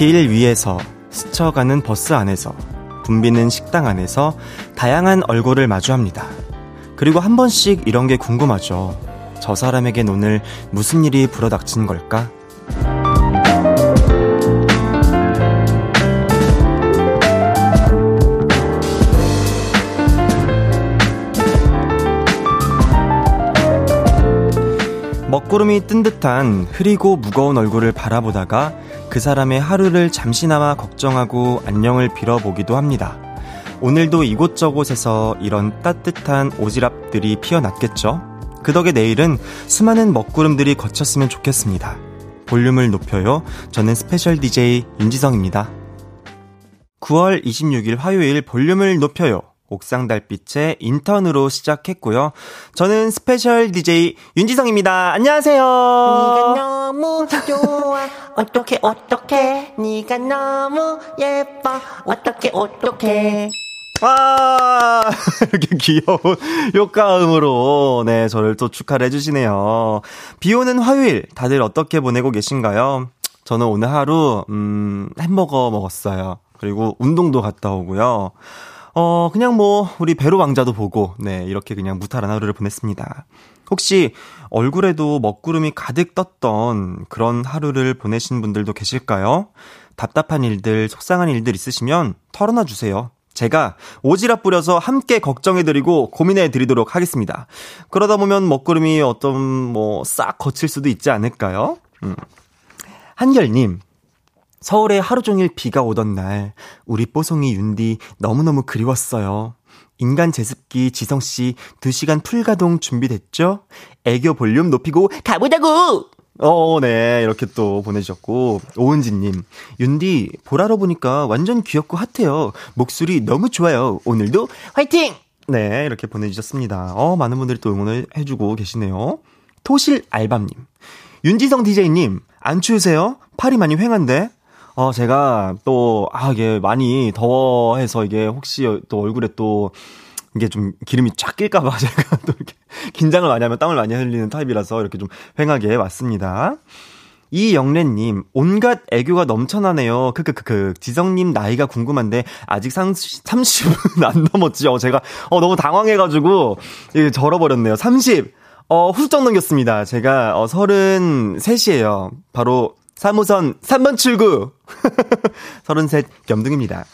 길 위에서 스쳐가는 버스 안에서 붐비는 식당 안에서 다양한 얼굴을 마주합니다. 그리고 한 번씩 이런 게 궁금하죠. 저 사람에겐 오늘 무슨 일이 불어닥친 걸까? 먹구름이 뜬 듯한 흐리고 무거운 얼굴을 바라보다가 그 사람의 하루를 잠시나마 걱정하고 안녕을 빌어보기도 합니다. 오늘도 이곳저곳에서 이런 따뜻한 오지랖들이 피어났겠죠? 그 덕에 내일은 수많은 먹구름들이 걷혔으면 좋겠습니다. 볼륨을 높여요. 저는 special DJ 윤지성입니다. 9월 26일 화요일 볼륨을 높여요. 옥상 달빛의 인턴으로 시작했고요. 저는 special DJ 윤지성입니다. 안녕하세요. 네가 너무 좋아. 어떻게 어떻게 네가 너무 예뻐. 어떻게 어떻게 와 이렇게 귀여운 효과음으로 네 저를 또 축하를 해주시네요. 비 오는 화요일 다들 어떻게 보내고 계신가요? 저는 오늘 하루 음 햄버거 먹었어요. 그리고 운동도 갔다 오고요. 어, 그냥 뭐, 우리 배로 왕자도 보고, 네, 이렇게 그냥 무탈한 하루를 보냈습니다. 혹시 얼굴에도 먹구름이 가득 떴던 그런 하루를 보내신 분들도 계실까요? 답답한 일들, 속상한 일들 있으시면 털어놔 주세요. 제가 오지랖 뿌려서 함께 걱정해드리고 고민해드리도록 하겠습니다. 그러다 보면 먹구름이 어떤 뭐 싹 거칠 수도 있지 않을까요? 음. 한결님, 서울에 하루 종일 비가 오던 날, 우리 뽀송이 윤디 너무너무 그리웠어요. 인간 제습기 지성씨 2시간 풀가동 준비됐죠? 애교 볼륨 높이고 가보자고! 어, 네. 이렇게 또 보내주셨고. 오은지님. 윤디, 보라로 보니까 완전 귀엽고 핫해요. 목소리 너무 좋아요. 오늘도 화이팅! 네. 이렇게 보내주셨습니다. 어, 많은 분들이 또 응원을 해주고 계시네요. 토실 알밤님. 윤지성 DJ님, 안 추우세요? 팔이 많이 휑한데? 어, 제가 또, 아, 이게 많이 더워해서 이게 혹시 또 얼굴에 또, 이게 좀 기름이 쫙 낄까봐 제가 또 이렇게 긴장을 많이 하면 땀을 많이 흘리는 타입이라서 이렇게 좀 휑하게 왔습니다. 이영래님, 온갖 애교가 넘쳐나네요. 크크크크. 지성님 나이가 궁금한데, 아직 상, 30은 안 넘었지요. 제가, 어, 너무 당황해가지고, 예, 절어버렸네요. 30! 어, 훌쩍 넘겼습니다. 제가, 어, 33이에요. 바로, 3호선 3번 출구. 33 겸등입니다.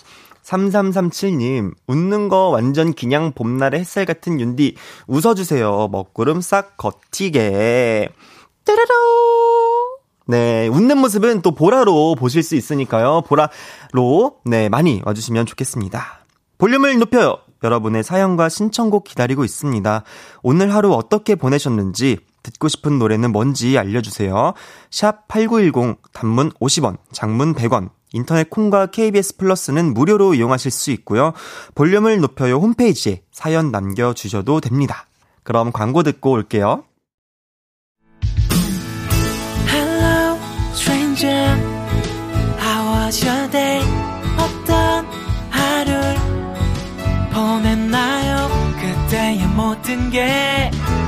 3337님, 웃는 거 완전 그냥 봄날의 햇살 같은 윤디, 웃어주세요. 먹구름 싹 걷히게. 따라로! 네, 웃는 모습은 또 보라로 보실 수 있으니까요. 보라로, 네, 많이 와주시면 좋겠습니다. 볼륨을 높여요. 여러분의 사연과 신청곡 기다리고 있습니다. 오늘 하루 어떻게 보내셨는지, 듣고 싶은 노래는 뭔지 알려주세요. 샵 8910, 단문 50원, 장문 100원, 인터넷 콩과 KBS 플러스는 무료로 이용하실 수 있고요. 볼륨을 높여요 홈페이지에 사연 남겨주셔도 됩니다. 그럼 광고 듣고 올게요. Hello, stranger. How was your day? 어떤 하루를 보냈나요? 그때의 모든 게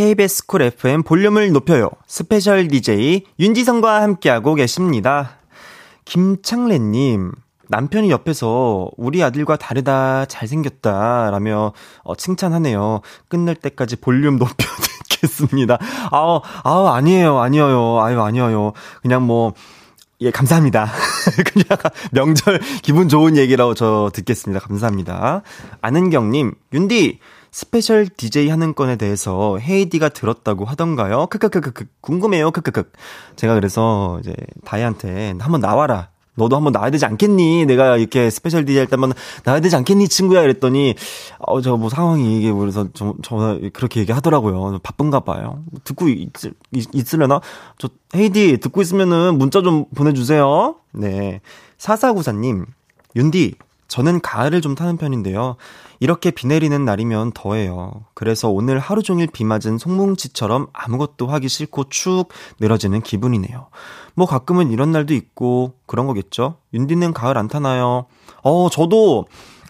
KBS Cool FM 볼륨을 높여요. special DJ 윤지성과 함께하고 계십니다. 김창래님, 남편이 옆에서 우리 아들과 다르다, 잘생겼다, 라며 어, 칭찬하네요. 끝날 때까지 볼륨 높여 듣겠습니다. 아우, 아우, 아니에요, 아니에요, 아유, 아니에요. 그냥 뭐, 예, 감사합니다. 그냥 명절 기분 좋은 얘기라고 저 듣겠습니다. 감사합니다. 아는경님, 윤디, special DJ 하는 건에 대해서 헤이디가 들었다고 하던가요? 크크크크 궁금해요. 크크크. 제가 그래서 이제 다이한테 한번 나와라. 너도 한번 나와야 되지 않겠니? 내가 이렇게 special DJ 할 때 한번 나와야 되지 않겠니? 친구야 이랬더니 어 저 뭐 상황이 이게 그래서 저, 저 그렇게 얘기하더라고요. 바쁜가 봐요. 듣고 있, 있, 으려나저 헤이디 듣고 있으면은 문자 좀 보내주세요. 네. 사사구사님 윤디 저는 가을을 좀 타는 편인데요. 이렇게 비 내리는 날이면 더해요. 그래서 오늘 하루 종일 비 맞은 송뭉치처럼 아무것도 하기 싫고 축 늘어지는 기분이네요. 뭐 가끔은 이런 날도 있고 그런 거겠죠? 윤디는 가을 안 타나요? 어, 저도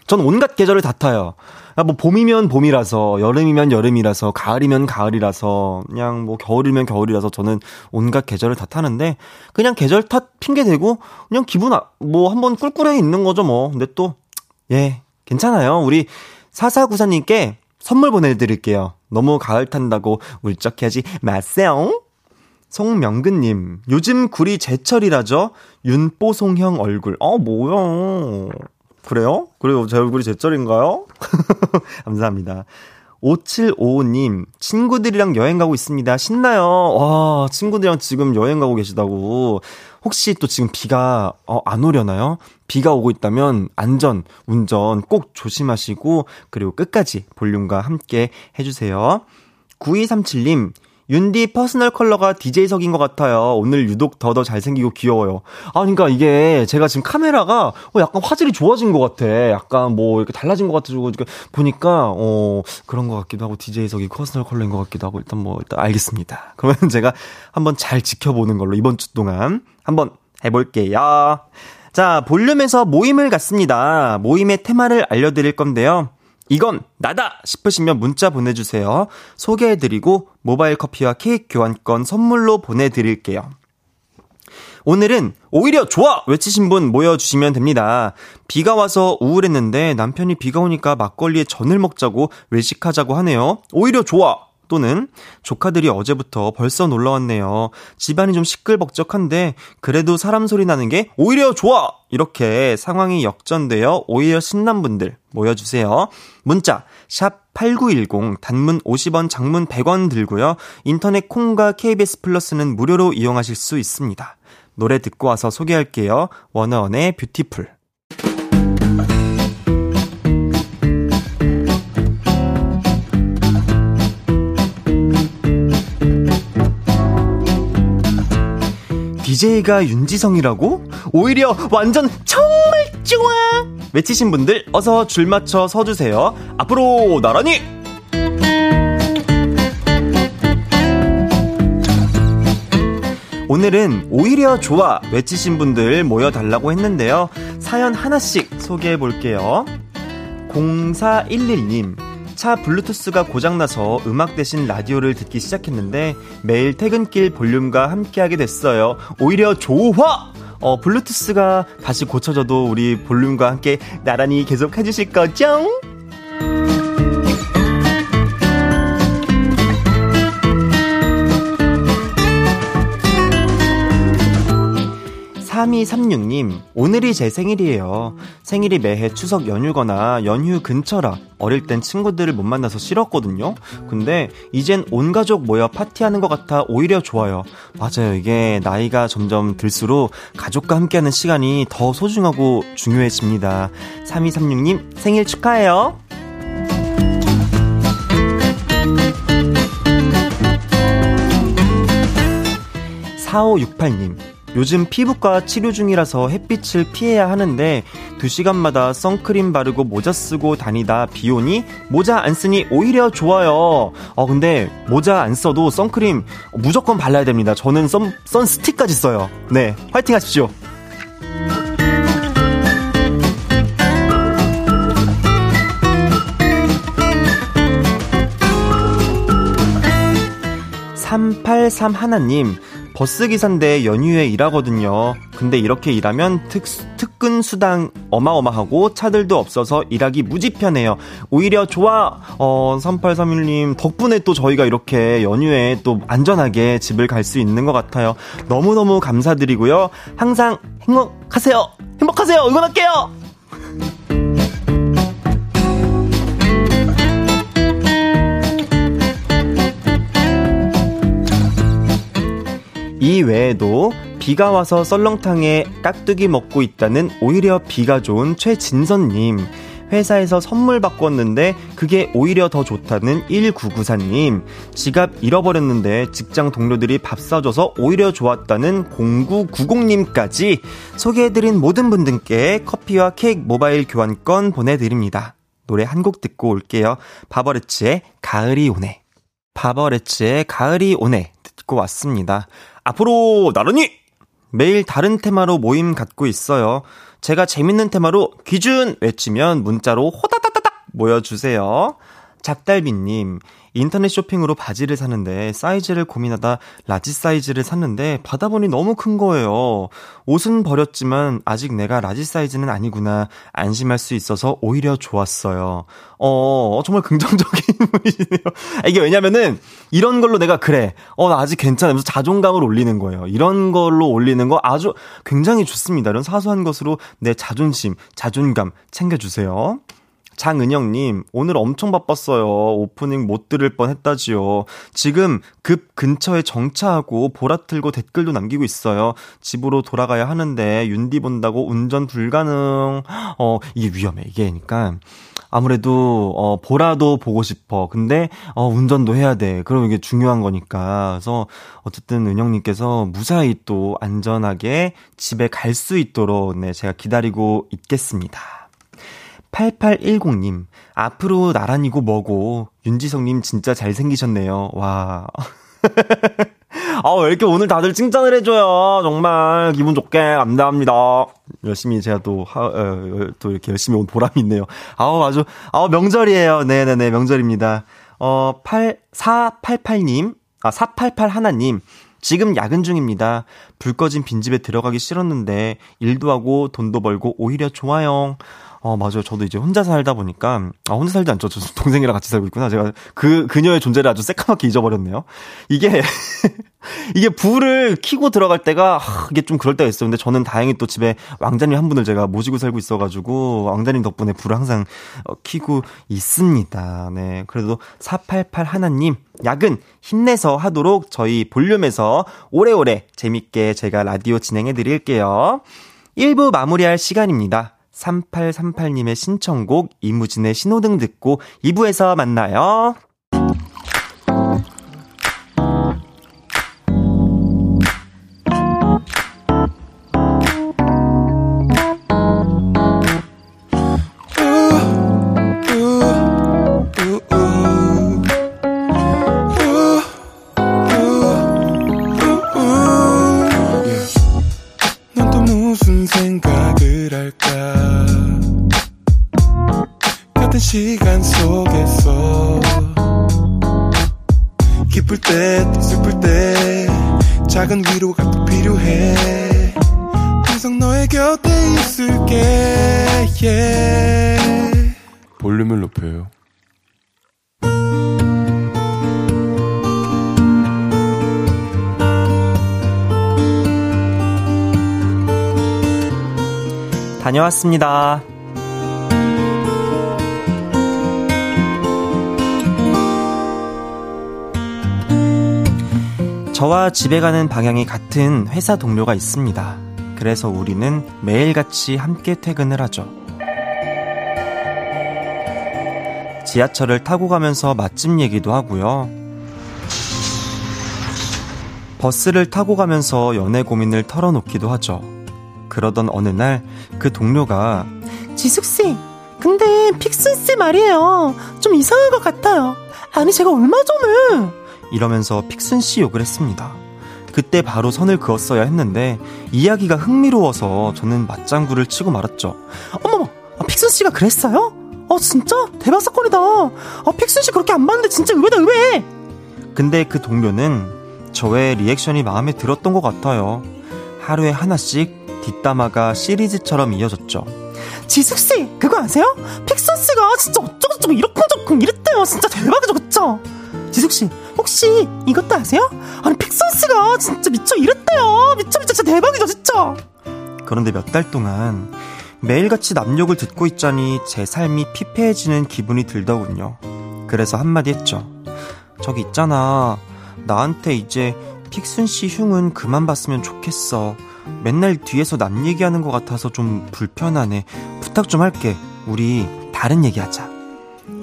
전 온갖 계절을 다 타요. 아, 뭐 봄이면 봄이라서 여름이면 여름이라서 가을이면 가을이라서 그냥 뭐 겨울이면 겨울이라서 저는 온갖 계절을 다 타는데 그냥 계절 탓 핑계 대고 그냥 기분 아, 뭐 한번 꿀꿀해 있는 거죠 뭐. 근데 또 예, 괜찮아요. 우리 사사구사님께 선물 보내드릴게요. 너무 가을 탄다고 울적해하지 마세요. 송명근님, 요즘 굴이 제철이라죠? 윤뽀송형 얼굴. 어, 뭐야. 그래요? 그래요? 제 얼굴이 제철인가요? 감사합니다. 5755님, 친구들이랑 여행 가고 있습니다. 신나요? 와, 친구들이랑 지금 여행 가고 계시다고. 혹시 또 지금 비가, 어, 안 오려나요? 비가 오고 있다면 안전, 운전 꼭 조심하시고, 그리고 끝까지 볼륨과 함께 해주세요. 9237님, 윤디 personal color가 DJ석인 것 같아요. 오늘 유독 더더 잘생기고 귀여워요. 아, 그러니까 이게 제가 지금 카메라가 어, 약간 화질이 좋아진 것 같아. 약간 뭐 이렇게 달라진 것 같아가지고 보니까 어 그런 것 같기도 하고 DJ석이 personal color인 것 같기도 하고 일단 뭐 일단 알겠습니다. 그러면 제가 한번 잘 지켜보는 걸로 이번 주 동안 한번 해볼게요. 자, 볼륨에서 모임을 갖습니다. 모임의 테마를 알려드릴 건데요. 이건 나다 싶으시면 문자 보내주세요. 소개해드리고 모바일 커피와 케이크 교환권 선물로 보내드릴게요. 오늘은 오히려 좋아! 외치신 분 모여주시면 됩니다. 비가 와서 우울했는데 남편이 비가 오니까 막걸리에 전을 먹자고 외식하자고 하네요. 오히려 좋아! 또는 조카들이 어제부터 벌써 놀러 왔네요. 집안이 좀 시끌벅적한데 그래도 사람 소리 나는 게 오히려 좋아. 이렇게 상황이 역전되어 오히려 신난 분들 모여주세요. 문자 샵 8910 단문 50원 장문 100원 들고요. 인터넷 콩과 KBS 플러스는 무료로 이용하실 수 있습니다. 노래 듣고 와서 소개할게요. 워너원의 뷰티풀. DJ가 윤지성이라고? 오히려 완전 정말 좋아! 외치신 분들 어서 줄 맞춰 서주세요. 앞으로 나란히! 오늘은 오히려 좋아 외치신 분들 모여달라고 했는데요. 사연 하나씩 소개해 볼게요. 0411님, 차 블루투스가 고장나서 음악 대신 라디오를 듣기 시작했는데 매일 퇴근길 볼륨과 함께하게 됐어요. 오히려 좋아! 어, 블루투스가 다시 고쳐져도 우리 볼륨과 함께 나란히 계속 해주실 거죠? 3236님, 오늘이 제 생일이에요. 생일이 매해 추석 연휴거나 연휴 근처라 어릴 땐 친구들을 못 만나서 싫었거든요. 근데 이젠 온 가족 모여 파티하는 것 같아 오히려 좋아요. 맞아요. 이게 나이가 점점 들수록 가족과 함께하는 시간이 더 소중하고 중요해집니다. 3236님, 생일 축하해요. 4568님, 요즘 피부과 치료 중이라서 햇빛을 피해야 하는데 2시간마다 선크림 바르고 모자 쓰고 다니다 비 오니 모자 안 쓰니 오히려 좋아요. 어 근데 모자 안 써도 선크림 무조건 발라야 됩니다. 저는 선 선스틱까지 써요. 네. 화이팅 하십시오. (383) 하나님 버스 기사인데 연휴에 일하거든요. 근데 이렇게 일하면 특, 특근 수당 어마어마하고 차들도 없어서 일하기 무지 편해요. 오히려 좋아. 어, 3831님 덕분에 또 저희가 이렇게 연휴에 또 안전하게 집을 갈 수 있는 것 같아요. 너무너무 감사드리고요. 항상 행복하세요. 행복하세요. 응원할게요. 이 외에도 비가 와서 썰렁탕에 깍두기 먹고 있다는 오히려 비가 좋은 최진선님. 회사에서 선물 바꿨는데 그게 오히려 더 좋다는 1994님. 지갑 잃어버렸는데 직장 동료들이 밥 사줘서 오히려 좋았다는 0990님까지 소개해드린 모든 분들께 커피와 케이크 모바일 교환권 보내드립니다. 노래 한 곡 듣고 올게요. 바버레츠의 가을이 오네. 바버레츠의 가을이 오네. 듣고 왔습니다. 앞으로 나란히 매일 다른 테마로 모임 갖고 있어요. 제가 재밌는 테마로 기준 외치면 문자로 호다다다닥 모여주세요. 작달비님, 인터넷 쇼핑으로 바지를 사는데 사이즈를 고민하다 large 사이즈를 샀는데 받아보니 너무 큰 거예요. 옷은 버렸지만 아직 내가 large 사이즈는 아니구나 안심할 수 있어서 오히려 좋았어요. 어, 정말 긍정적인 분이시네요. 아, 이게 왜냐면은 이런 걸로 내가 그래. 어, 나 아직 괜찮아. 면서 자존감을 올리는 거예요. 이런 걸로 올리는 거 아주 굉장히 좋습니다. 이런 사소한 것으로 내 자존심, 자존감 챙겨주세요. 장은영님, 오늘 엄청 바빴어요. 오프닝 못 들을 뻔 했다지요. 지금 급 근처에 정차하고 보라 틀고 댓글도 남기고 있어요. 집으로 돌아가야 하는데 윤디 본다고 운전 불가능. 어, 이게 위험해. 이게 그러니까 아무래도 어 보라도 보고 싶어. 근데 어 운전도 해야 돼. 그럼 이게 중요한 거니까. 그래서 어쨌든 은영님께서 무사히 또 안전하게 집에 갈 수 있도록 네 제가 기다리고 있겠습니다. 8810님, 앞으로 나란히고 뭐고, 윤지성님 진짜 잘생기셨네요. 와. 아, 왜 이렇게 오늘 다들 칭찬을 해줘요. 정말 기분 좋게 감사합니다. 열심히 제가 또, 하, 어, 또 이렇게 열심히 온 보람이 있네요. 아우, 아주, 아우, 명절이에요. 네네네, 명절입니다. 어, 8, 488님, 아, 488 하나님. 지금 야근 중입니다. 불 꺼진 빈집에 들어가기 싫었는데, 일도 하고 돈도 벌고 오히려 좋아요. 어, 맞아요. 저도 이제 혼자 살다 보니까, 아, 혼자 살지 않죠. 저 동생이랑 같이 살고 있구나. 제가 그, 그녀의 존재를 아주 새까맣게 잊어버렸네요. 이게, 이게 불을 켜고 들어갈 때가, 하, 이게 좀 그럴 때가. 근데 저는 다행히 또 집에 왕자님 한 분을 제가 모시고 살고 있어가지고, 왕자님 덕분에 불을 항상 어, 켜고 있습니다. 네. 그래도 488 하나님, 야근 힘내서 하도록 저희 볼륨에서 오래오래 재밌게 제가 라디오 진행해 드릴게요. 1부 마무리할 시간입니다. 3838님의 신청곡 이무진의 신호등 듣고 2부에서 만나요. 다녀왔습니다. 저와 집에 가는 방향이 같은 회사 동료가 있습니다. 그래서 우리는 매일같이 함께 퇴근을 하죠. 지하철을 타고 가면서 맛집 얘기도 하고요. 버스를 타고 가면서 연애 고민을 털어놓기도 하죠. 그러던 어느 날 그 동료가 지숙씨, 근데 픽슨씨 말이에요. 좀 이상한 것 같아요. 아니, 제가 얼마 전에. 이러면서 픽슨씨 욕을 했습니다. 그때 바로 선을 그었어야 했는데 이야기가 흥미로워서 저는 맞장구를 치고 말았죠. 어머머, 아, 픽슨씨가 그랬어요? 어, 진짜? 대박 사건이다. 아, 픽슨씨 그렇게 안 봤는데 진짜 의외다, 의외! 근데 그 동료는 저의 리액션이 마음에 들었던 것 같아요. 하루에 하나씩 뒷담화가 시리즈처럼 이어졌죠. 지숙씨, 그거 아세요? 픽서씨가 진짜 어쩌고저쩌고 이렇쿵저쿵 이랬대요. 진짜 대박이죠, 그쵸? 지숙씨, 혹시 이것도 아세요? 아니, 픽서씨가 진짜 미쳐 이랬대요. 미쳐, 미쳐, 진짜 대박이죠, 진짜. 그런데 몇 달 동안 매일같이 남욕을 듣고 있자니 제 삶이 피폐해지는 기분이 들더군요. 그래서 한마디 했죠. 저기 있잖아. 나한테 이제 픽슨 씨 흉은 그만 봤으면 좋겠어. 맨날 뒤에서 남 얘기하는 것 같아서 좀 불편하네. 부탁 좀 할게. 우리 다른 얘기하자.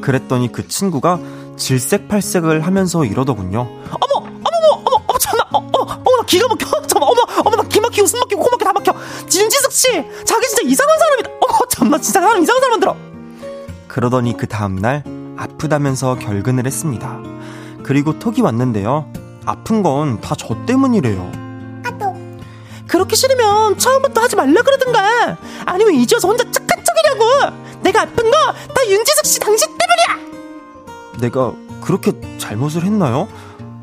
그랬더니 그 친구가 질색팔색을 하면서 이러더군요. 어머, 어머, 어머, 어머, 어머, 참나, 어, 어머, 어머, 나 기가 막혀. 잠깐, 어머, 어머, 나기 막히고 숨 막히고 코 막혀 다 막혀. 진지숙 씨, 자기 진짜 이상한 사람이다. 어머, 참나 진짜 사람 이상한 사람 만들어. 그러더니 그 다음날 아프다면서 결근을 했습니다. 그리고 톡이 왔는데요. 아픈 건 다 저 때문이래요. 그렇게 싫으면 처음부터 하지 말라 그러든가. 아니면 와서 혼자 착한 척이냐고. 내가 아픈 거 다 윤지숙 씨 당신 때문이야. 내가 그렇게 잘못을 했나요?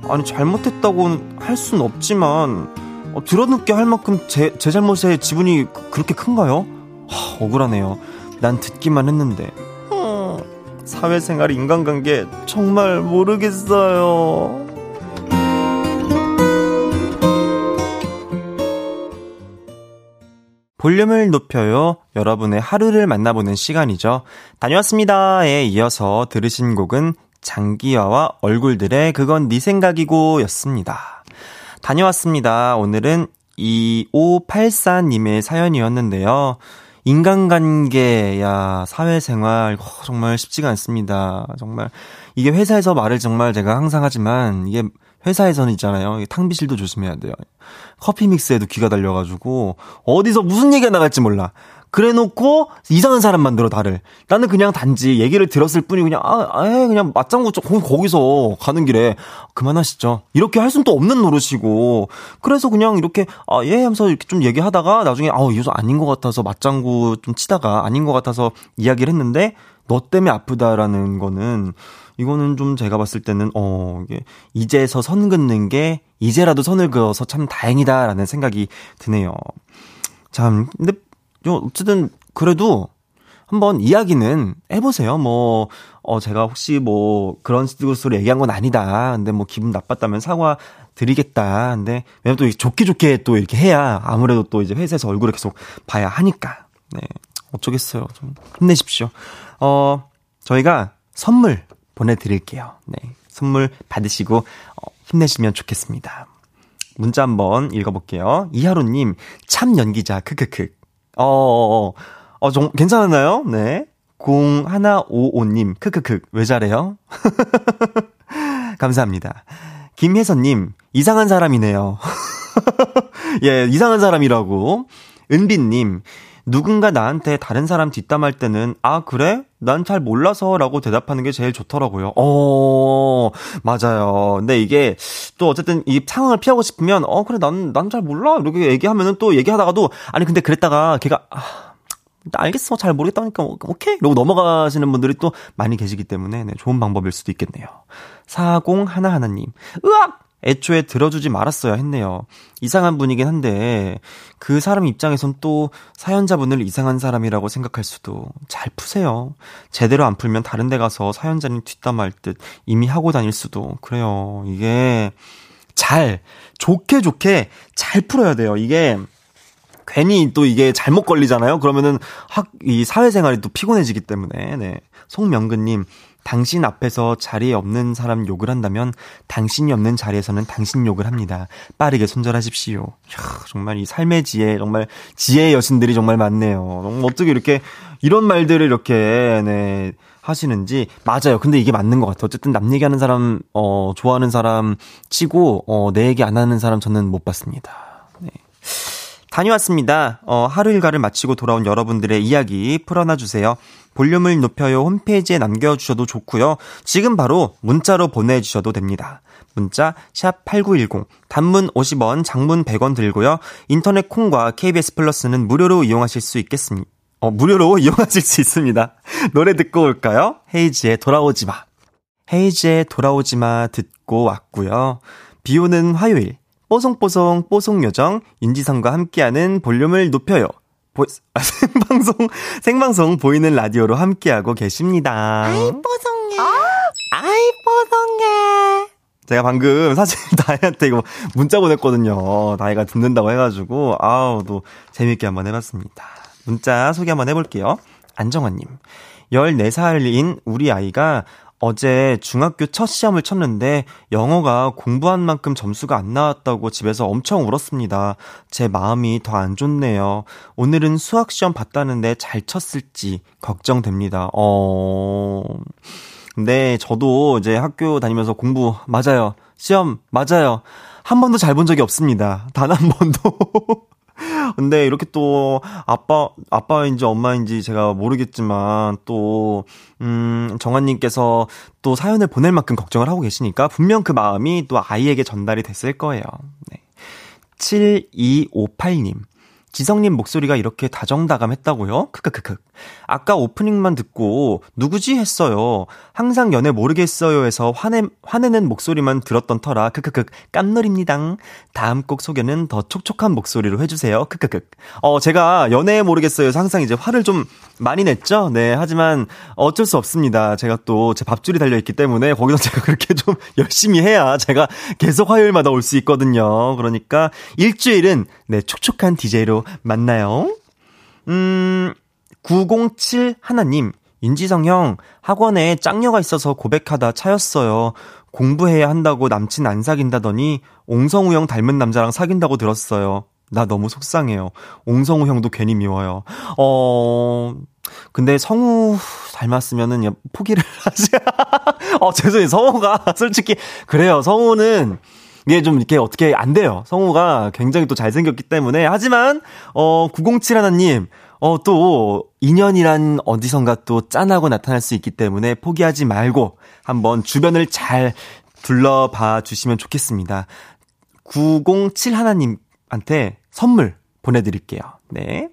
아니 잘못했다고는 할 순 없지만 어, 들어눕게 할 만큼 제, 제 잘못에 지분이 그- 그렇게 큰가요? 하, 억울하네요. 난 듣기만 했는데 어, 사회생활 인간관계 정말 모르겠어요. 볼륨을 높여요. 여러분의 하루를 만나보는 시간이죠. 다녀왔습니다에 이어서 들으신 곡은 장기화와 얼굴들의 그건 네 생각이고 였습니다. 다녀왔습니다. 오늘은 2584님의 사연이었는데요. 인간관계, 야, 사회생활, 어, 정말 쉽지가 않습니다. 정말. 이게 회사에서 말을 정말 제가 항상 하지만, 이게 회사에서는 있잖아요. 탕비실도 조심해야 돼요. 커피 믹스에도 귀가 달려가지고, 어디서 무슨 얘기가 나갈지 몰라. 그래 놓고, 이상한 사람 만들어, 나를. 나는 그냥 단지 얘기를 들었을 뿐이 그냥, 아, 아, 그냥 맞장구 쪽, 거기- 거기서 가는 길에, 그만하시죠. 이렇게 할 수는 또 없는 노릇이고, 그래서 그냥 이렇게, 아, 예, 하면서 이렇게 좀 얘기하다가, 나중에, 아우, 이거 아닌 것 같아서 맞장구 좀 치다가, 아닌 것 같아서 이야기를 했는데, 너 때문에 아프다라는 거는, 이거는 좀 제가 봤을 때는, 어, 이게, 이제서 선 긋는 게, 이제라도 선을 그어서 참 다행이다라는 생각이 드네요. 참, 근데, 요, 어쨌든, 그래도, 한번 이야기는 해보세요. 뭐, 어, 제가 혹시 뭐, 그런 식으로 얘기한 건 아니다. 근데 뭐, 기분 나빴다면 사과 드리겠다. 근데, 왜냐면 또 좋게 좋게 또 이렇게 해야 아무래도 또 이제 회사에서 얼굴을 계속 봐야 하니까. 네. 어쩌겠어요. 좀 힘내십시오. 어, 저희가 선물 보내드릴게요. 네. 선물 받으시고, 어, 힘내시면 좋겠습니다. 문자 한번 읽어볼게요. 이하로님, 참 연기자, 크크크. 어, 어, 어, 어, 좀, 괜찮았나요? 네. 0155님, 크크크. 왜 잘해요? 감사합니다. 김혜선님, 이상한 사람이네요. 예, 이상한 사람이라고. 은빈님, 누군가 나한테 다른 사람 뒷담할 때는, 아, 그래? 난 잘 몰라서 라고 대답하는 게 제일 좋더라고요. 어, 맞아요. 근데 이게 또 어쨌든 이 상황을 피하고 싶으면, 어, 그래, 난, 난 잘 몰라. 이렇게 얘기하면은 또 얘기하다가도, 아니, 근데 그랬다가 걔가, 아, 알겠어. 잘 모르겠다니까, 오케이. 이러고 넘어가시는 분들이 또 많이 계시기 때문에, 네, 좋은 방법일 수도 있겠네요. 4011님, 으악! 애초에 들어주지 말았어야 했네요. 이상한 분이긴 한데, 그 사람 입장에선 또 사연자분을 이상한 사람이라고 생각할 수도 잘 푸세요. 제대로 안 풀면 다른 데 가서 사연자님 뒷담할 듯 이미 하고 다닐 수도. 그래요. 이게 잘, 좋게 좋게 잘 풀어야 돼요. 이게, 괜히 또 이게 잘못 걸리잖아요. 그러면은 학, 이 사회생활이 또 피곤해지기 때문에, 네. 송명근님, 당신 앞에서 자리에 없는 사람 욕을 한다면 당신이 없는 자리에서는 당신 욕을 합니다. 빠르게 손절하십시오. 이야, 정말 이 삶의 지혜, 정말 지혜의 여신들이 정말 많네요. 어떻게 이렇게 이런 말들을 이렇게 네 하시는지 맞아요. 근데 이게 맞는 것 같아요. 어쨌든 남 얘기하는 사람 어 좋아하는 사람 치고 어 내 얘기 안 하는 사람 저는 못 봤습니다. 네. 다녀왔습니다. 어, 하루 일과를 마치고 돌아온 여러분들의 이야기 풀어놔 주세요. 볼륨을 높여요 홈페이지에 남겨주셔도 좋고요. 지금 바로 문자로 보내주셔도 됩니다. 문자 샵8910 단문 50원 장문 100원 들고요. 인터넷 콩과 KBS 플러스는 무료로 이용하실 수 있겠습니다. 어, 무료로 이용하실 수 있습니다. 노래 듣고 올까요? 헤이지의 돌아오지 마. 헤이지의 돌아오지 마 듣고 왔고요. 비 오는 화요일 뽀송뽀송 뽀송요정 윤지성과 함께하는 볼륨을 높여요. 보, 아, 생방송 생방송 보이는 라디오로 함께하고 계십니다. 아이 뽀송해. 아이 뽀송해. 제가 방금 사실 다혜한테 이거 문자 보냈거든요. 다혜가 듣는다고 해가지고 아우 또 재밌게 한번 해봤습니다. 문자 소개 한번 해볼게요. 안정환님. 14살인 우리 아이가 어제 중학교 첫 시험을 쳤는데 영어가 공부한 만큼 점수가 안 나왔다고 집에서 엄청 울었습니다. 제 마음이 더 안 좋네요. 오늘은 수학 시험 봤다는데 잘 쳤을지 걱정됩니다. 어. 근데 저도 이제 학교 다니면서 공부 맞아요. 시험 맞아요. 한 번도 잘 본 적이 없습니다. 단 한 번도. 근데 이렇게 또 아빠 아빠인지 엄마인지 제가 모르겠지만 또 음, 정한님께서 또 사연을 보낼 만큼 걱정을 하고 계시니까 분명 그 마음이 또 아이에게 전달이 됐을 거예요. 네. 7258님. 지성님 목소리가 이렇게 다정다감했다고요? 크크크크. 아까 오프닝만 듣고 누구지 했어요. 항상 연애 모르겠어요에서 화내 화내는 목소리만 들었던 터라 크크크 깜놀입니다. 다음 곡 소개는 더 촉촉한 목소리로 해주세요. 크크크. 어 제가 연애 모르겠어요에서 항상 이제 화를 좀 많이 냈죠. 네 하지만 어쩔 수 없습니다. 제가 또 제 밥줄이 달려 있기 때문에 거기서 제가 그렇게 좀 열심히 해야 제가 계속 화요일마다 올 수 있거든요. 그러니까 일주일은 네 촉촉한 DJ로 만나요. 음. 907 하나님, 윤지성 형, 학원에 짱녀가 있어서 고백하다 차였어요. 공부해야 한다고 남친 안 사귄다더니 옹성우 형 닮은 남자랑 사귄다고 들었어요. 나 너무 속상해요. 옹성우 형도 괜히 미워요. 어, 근데 성우 닮았으면은 포기를 하지. 어, 죄송해요. 성우가 솔직히, 그래요. 성우는 이게 좀 이렇게 어떻게 안 돼요. 성우가 굉장히 또 잘생겼기 때문에. 하지만, 어, 907 하나님, 어, 또, 인연이란 어디선가 또 짠하고 나타날 수 있기 때문에 포기하지 말고 한번 주변을 잘 둘러봐 주시면 좋겠습니다. 907 하나님한테 선물 보내드릴게요. 네.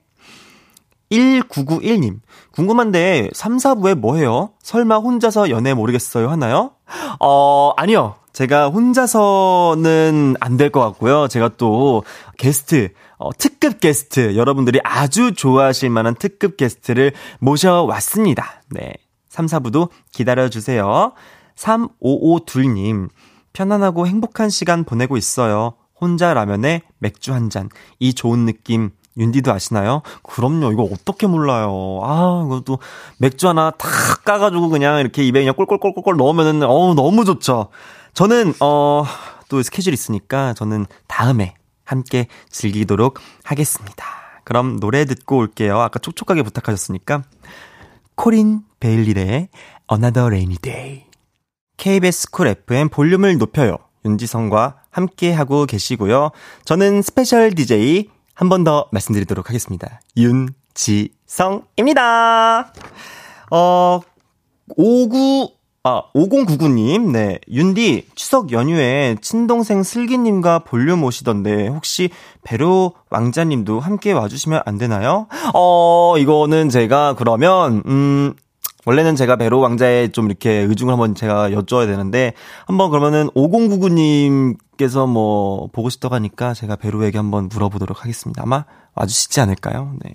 1991님. 궁금한데, 3, 4부에 뭐 해요? 설마 혼자서 연애 모르겠어요 하나요? 어, 아니요. 제가 혼자서는 안 될 것 같고요. 제가 또 게스트, 어, 특급 게스트, 여러분들이 아주 좋아하실 만한 특급 게스트를 모셔왔습니다. 네. 3, 4부도 기다려주세요. 3552님, 편안하고 행복한 시간 보내고 있어요. 혼자 라면에 맥주 한 잔. 이 좋은 느낌, 윤디도 아시나요? 그럼요. 이거 어떻게 몰라요. 아, 이것도 맥주 하나 탁 까가지고 그냥 이렇게 입에 그냥 꼴꼴꼴꼴꼴 넣으면은, 어우, 너무 좋죠. 저는, 어, 또 스케줄 있으니까 저는 다음에 함께 즐기도록 하겠습니다. 그럼 노래 듣고 올게요. 아까 촉촉하게 부탁하셨으니까. 코린 베일리의 Another Rainy Day. KBS Cool FM 볼륨을 높여요. 윤지성과 함께 하고 계시고요. 저는 special DJ 한 번 더 말씀드리도록 하겠습니다. 윤지성입니다. 어, 59 아, 5099님, 네. 윤디, 추석 연휴에 친동생 슬기님과 볼륨 오시던데, 혹시 배로 왕자님도 함께 와주시면 안 되나요? 어, 이거는 제가 그러면, 음, 원래는 제가 배로 왕자에 좀 이렇게 의중을 한번 제가 여쭤야 되는데, 한번 그러면은 5099님께서 뭐, 보고 싶다고 하니까 제가 배로에게 한번 물어보도록 하겠습니다. 아마 와주시지 않을까요? 네.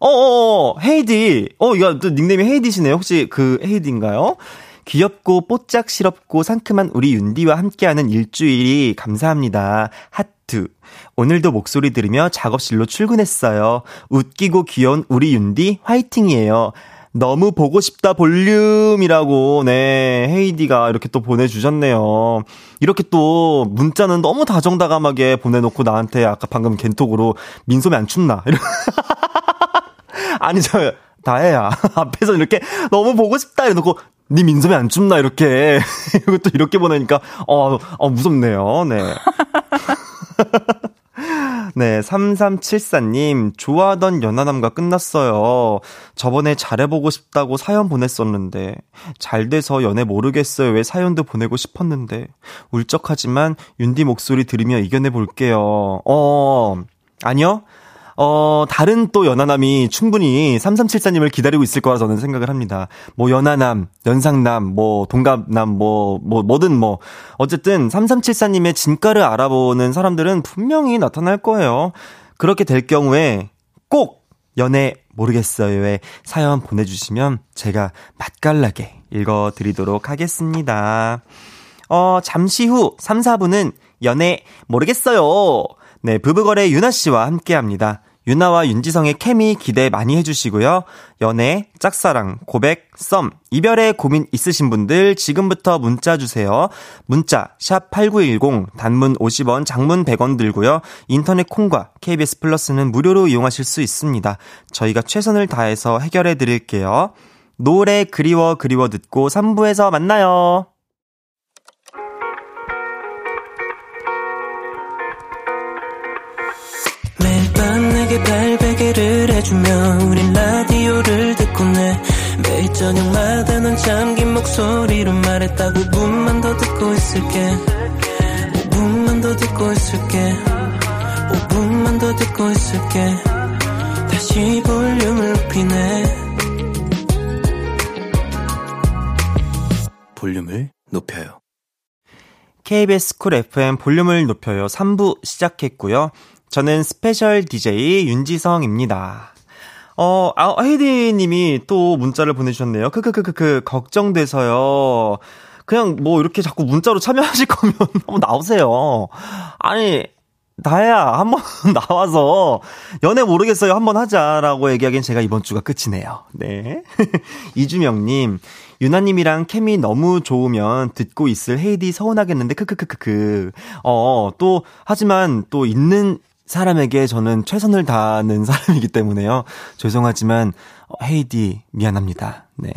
어어어, 헤이디. 어, 이거 또 닉네임이 헤이디시네요. 혹시 그 헤이디인가요? 귀엽고 뽀짝시럽고 상큼한 우리 윤디와 함께하는 일주일이 감사합니다. 하트. 오늘도 목소리 들으며 작업실로 출근했어요. 웃기고 귀여운 우리 윤디 화이팅이에요. 너무 보고 싶다 볼륨이라고 네 헤이디가 이렇게 또 보내주셨네요. 이렇게 또 문자는 너무 다정다감하게 보내놓고 나한테 아까 방금 겐톡으로 민소매 안 춥나 아니 저 다혜야 앞에서 이렇게 너무 보고 싶다 이러놓고 네 민소매 안 춥나 이렇게 이것도 이렇게 보내니까 어, 어 무섭네요. 네. 네, 3374님, 좋아하던 연하남과 끝났어요. 저번에 잘해보고 싶다고 사연 보냈었는데, 잘 돼서 연애 모르겠어요. 왜 사연도 보내고 싶었는데, 울적하지만 윤디 목소리 들으며 이겨내볼게요. 어, 아니요. 어, 다른 또 연하남이 충분히 3374님을 기다리고 있을 거라 저는 생각을 합니다. 뭐 연하남, 연상남, 뭐 동갑남, 뭐, 뭐, 뭐든 뭐. 어쨌든 3374님의 진가를 알아보는 사람들은 분명히 나타날 거예요. 그렇게 될 경우에 꼭 연애 모르겠어요에 사연 보내주시면 제가 맛깔나게 읽어드리도록 하겠습니다. 어, 잠시 후 3, 4분은 연애 모르겠어요. 네, 부부거래 유나 씨와 함께 합니다. 유나와 윤지성의 케미 기대 많이 해주시고요. 연애, 짝사랑, 고백, 썸, 이별에 고민 있으신 분들 지금부터 문자 주세요. 문자 샵 8910 단문 50원, 장문 100원 들고요. 인터넷 콩과 KBS 플러스는 무료로 이용하실 수 있습니다. 저희가 최선을 다해서 해결해 드릴게요. 노래 그리워 그리워 듣고 3부에서 만나요. 발베개를 해주며 우린 라디오를 듣고 내 매일 저녁마다 넌 잠긴 목소리로 말했다 5분만 더 듣고 있을게. 5분만 더 듣고 있을게. 5분만 더 듣고 있을게. 다시 볼륨을 높이네. 볼륨을 높여요. KBS 쿨 FM 볼륨을 높여요. 3부 시작했고요. 저는 스페셜 DJ 윤지성입니다. 어, 아, 헤이디 님이 또 문자를 보내주셨네요. 크크크크크, 걱정돼서요. 그냥 뭐 이렇게 자꾸 문자로 참여하실 거면 한번 나오세요. 아니, 나야, 한번 나와서 연애 모르겠어요. 한번 하자라고 얘기하기엔 제가 이번 주가 끝이네요. 네. 이주명님, 유나님이랑 케미 너무 좋으면 듣고 있을 헤이디 서운하겠는데, 크크크크크. 어, 또, 하지만 또 있는 사람에게 저는 최선을 다하는 사람이기 때문에요. 죄송하지만, 어, 헤이디, 미안합니다. 네.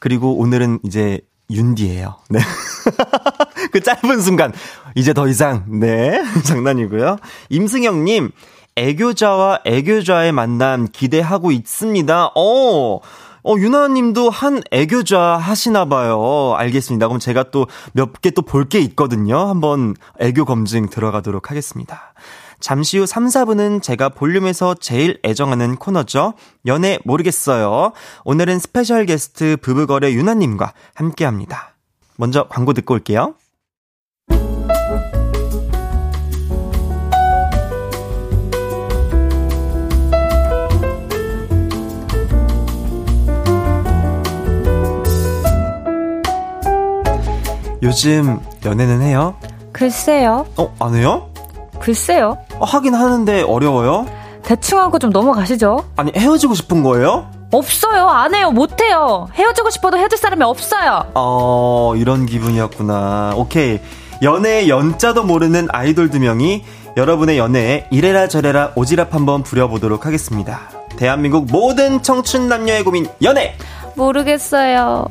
그리고 오늘은 이제 윤디예요. 네. 그 짧은 순간 이제 더 이상 네 장난이고요. 임승영님 애교자와 애교자의 만남 기대하고 있습니다. 어. 어, 유나님도 한 애교자 하시나봐요. 알겠습니다. 그럼 제가 또 몇 개 또 볼 게 있거든요. 한번 애교 검증 들어가도록 하겠습니다. 잠시 후 3, 4분은 제가 볼륨에서 제일 애정하는 코너죠. 연애 모르겠어요. 오늘은 스페셜 게스트 브브걸의 유나님과 함께 합니다. 먼저 광고 듣고 올게요. 요즘 연애는 해요? 글쎄요. 어, 안 해요? 글쎄요. 어, 하긴 하는데 어려워요? 대충 하고 좀 넘어가시죠. 아니, 헤어지고 싶은 거예요? 없어요. 안 해요. 못 해요. 헤어지고 싶어도 헤어질 사람이 없어요. 어, 이런 기분이었구나. 오케이. 연애의 연자도 모르는 아이돌 두 명이 여러분의 연애에 이래라 저래라 오지랖 한번 부려보도록 하겠습니다. 대한민국 모든 청춘 남녀의 고민, 연애! 모르겠어요.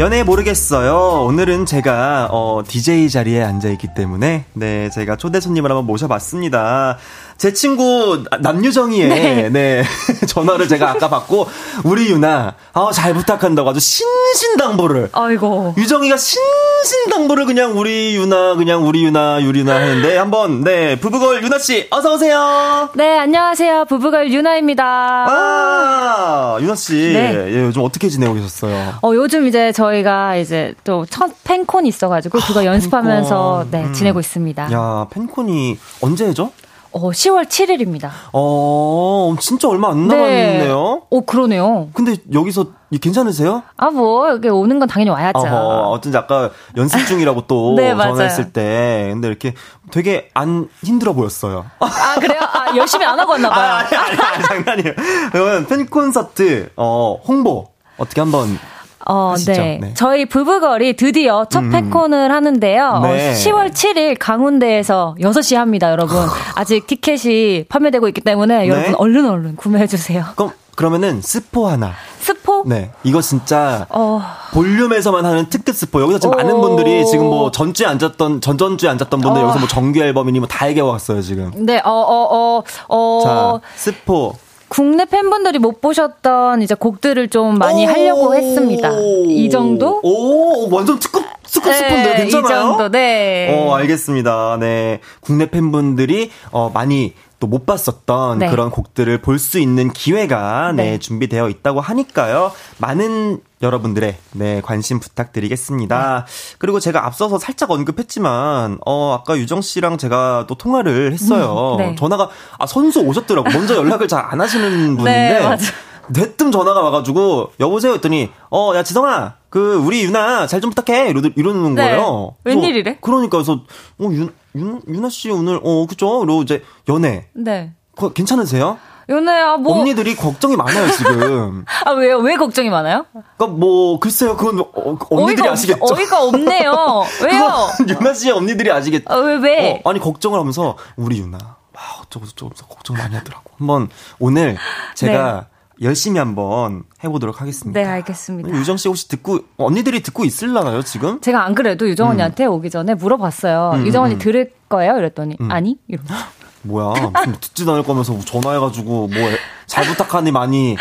연애 모르겠어요. 오늘은 제가 어 DJ 자리에 앉아 있기 때문에 네 제가 초대 손님을 한번 모셔봤습니다. 제 친구 남유정이의 네, 네. 전화를 제가 아까 받고 우리 유나 아 잘 부탁한다고 아주 신신당부를 아이고 유정이가 신신당부를 그냥 우리 유나 그냥 우리 유나 유리나 하는데 한번 네 부부걸 유나 씨 어서 오세요. 네 안녕하세요 부부걸 유나입니다. 아 유나 씨 네. 예, 요즘 어떻게 지내고 계셨어요? 어 요즘 이제 저희가 이제 또 첫 팬콘 있어가지고 그거 아, 연습하면서 팬콘. 네 음. 지내고 있습니다. 야 팬콘이 언제죠? 어 10월 7일입니다. 어, 진짜 얼마 안 남았네요. 어 그러네요. 근데 여기서 괜찮으세요? 아 뭐 여기 오는 건 당연히 와야죠. 어허, 어쩐지 아까 연습 중이라고 또 네. 전화했을 때 근데 이렇게 되게 안 힘들어 보였어요. 아 그래요? 아 열심히 안 하고 왔나 봐요. 아, 아니, 아니, 아니, 장난이에요. 그러면 팬 콘서트 어, 홍보 어떻게 한번 어, 하시죠. 네. 네. 저희 부부걸이 드디어 첫 음. 팬콘을 하는데요. 네. 어, 10월 7일 강운대에서 6시 합니다, 여러분. 아직 티켓이 판매되고 있기 때문에 네. 여러분 얼른 얼른 구매해 주세요. 그럼 그러면은 스포 하나. 스포? 네. 이거 진짜 어, 볼륨에서만 하는 특급 스포. 여기서 지금 오. 많은 분들이 지금 뭐 전주에 앉았던 전전주에 앉았던 분들 어. 여기서 뭐 정규 앨범이니 뭐 다 얘기해 왔어요 지금. 네, 어, 어, 어, 어. 자 스포. 국내 팬분들이 못 보셨던 이제 곡들을 좀 많이 오. 하려고 했습니다. 이 정도? 오, 완전 특급, 특급 스폰데요. 괜찮아요? 이 정도, 네. 어, 알겠습니다. 네. 국내 팬분들이, 어, 많이 또 못 봤었던 네. 그런 곡들을 볼 수 있는 기회가, 네, 네. 준비되어 있다고 하니까요. 많은 여러분들의, 네, 관심 부탁드리겠습니다. 네. 그리고 제가 앞서서 살짝 언급했지만, 어, 아까 유정 씨랑 제가 또 통화를 했어요. 음, 네. 전화가, 아, 선수 오셨더라고. 먼저 연락을 잘 안 하시는 분인데. 네, 맞아. 대뜸 전화가 와가지고 여보세요 했더니 어 야 지성아 그 우리 유나 잘 좀 부탁해 이러, 이러는 네. 거예요. 웬일이래? 그러니까 그래서 어 윤, 윤 유나 씨 오늘 어 그죠? 그리고 이제 연애 네. 거, 괜찮으세요? 연애야, 뭐. 언니들이 걱정이 많아요 지금. 아, 왜요? 왜 걱정이 많아요? 그러니까 뭐 글쎄요 그건 어, 언니들이 어이가 아시겠죠. 없, 어이가 없네요. 왜요? 유나 씨의 언니들이 아시겠죠. 아, 왜, 왜? 어, 아니 걱정을 하면서 우리 유나 와 어쩌고 저쩌고 걱정 많이 하더라고. 한번 오늘 제가 열심히 한번 해보도록 하겠습니다. 네, 알겠습니다. 유정 씨 혹시 듣고 언니들이 듣고 있을라나요 지금? 제가 안 그래도 유정 언니한테 오기 전에 물어봤어요. 음, 유정 언니 음. 들을 거예요? 이랬더니, 아니? 이러면서. 뭐야 무슨 듣지도 않을 거면서 전화해가지고 뭐 잘 부탁하니 많이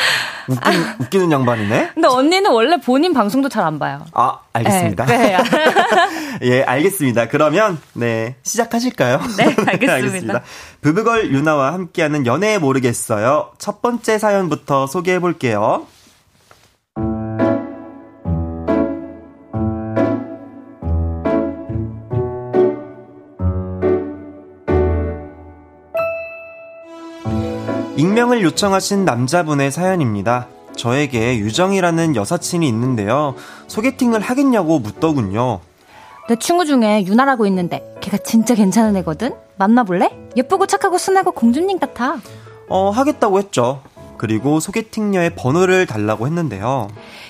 웃긴, 웃기는 양반이네. 근데 언니는 원래 본인 방송도 잘 안 봐요. 아 알겠습니다. 네, 네. 예 알겠습니다. 그러면 네 시작하실까요? 네, 알겠습니다. 부부걸 유나와 함께하는 연애 모르겠어요. 첫 번째 사연부터 소개해 볼게요. 익명을 요청하신 남자분의 사연입니다. 저에게 유정이라는 여사친이 있는데요. 소개팅을 하겠냐고 묻더군요. 내 친구 중에 유나라고 있는데 걔가 진짜 괜찮은 애거든? 만나볼래? 예쁘고 착하고 순하고 공주님 같아. 어, 하겠다고 했죠. 그리고 소개팅녀의 번호를 달라고 했는데요.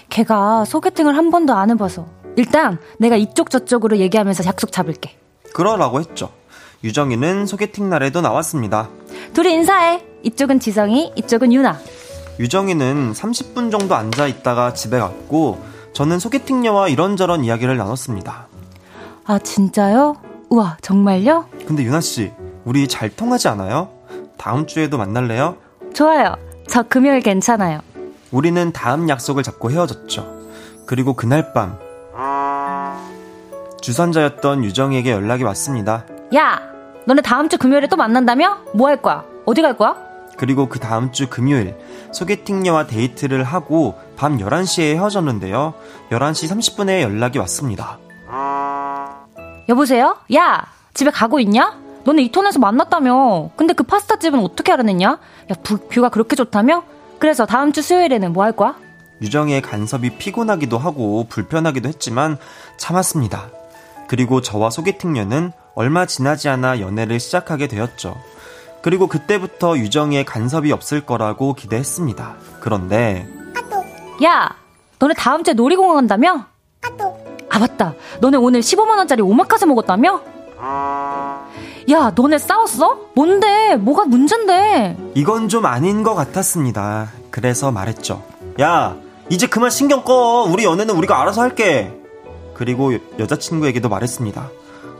걔가 소개팅을 한 번도 안 해봐서 일단 내가 이쪽 저쪽으로 얘기하면서 약속 잡을게. 그러라고 했죠. 유정이는 소개팅 날에도 나왔습니다. 둘이 인사해. 이쪽은 지성이, 이쪽은 유나. 유정이는 30분 정도 앉아 있다가 집에 갔고, 저는 소개팅녀와 이런저런 이야기를 나눴습니다. 아 진짜요? 우와 정말요? 근데 유나 씨, 우리 잘 통하지 않아요? 다음 주에도 만날래요? 좋아요. 저 금요일 괜찮아요. 우리는 다음 약속을 잡고 헤어졌죠. 그리고 그날 밤, 주선자였던 유정이에게 연락이 왔습니다. 야, 너네 다음 주 금요일에 또 만난다며? 뭐 할 거야? 어디 갈 거야? 그리고 그 다음 주 금요일 소개팅녀와 데이트를 하고 밤 11시에 헤어졌는데요. 11시 30분에 연락이 왔습니다. 여보세요? 야, 집에 가고 있냐? 너네 이톤에서 만났다며. 근데 그 파스타 집은 어떻게 알아냈냐? 야, 부- 뷰가 그렇게 좋다며? 그래서 다음 주 수요일에는 뭐 할 거야? 유정의 간섭이 피곤하기도 하고 불편하기도 했지만 참았습니다. 그리고 저와 소개팅녀는 얼마 지나지 않아 연애를 시작하게 되었죠. 그리고 그때부터 유정의 간섭이 없을 거라고 기대했습니다. 그런데 야, 너네 다음 주에 놀이공원 간다며? 아, 맞다. 너네 오늘 15만 원짜리 오마카세 먹었다며? 야, 너네 싸웠어? 뭔데? 뭐가 문제인데? 이건 좀 아닌 것 같았습니다. 그래서 말했죠. 야, 이제 그만 신경 꺼. 우리 연애는 우리가 알아서 할게. 그리고 여- 여자친구에게도 말했습니다.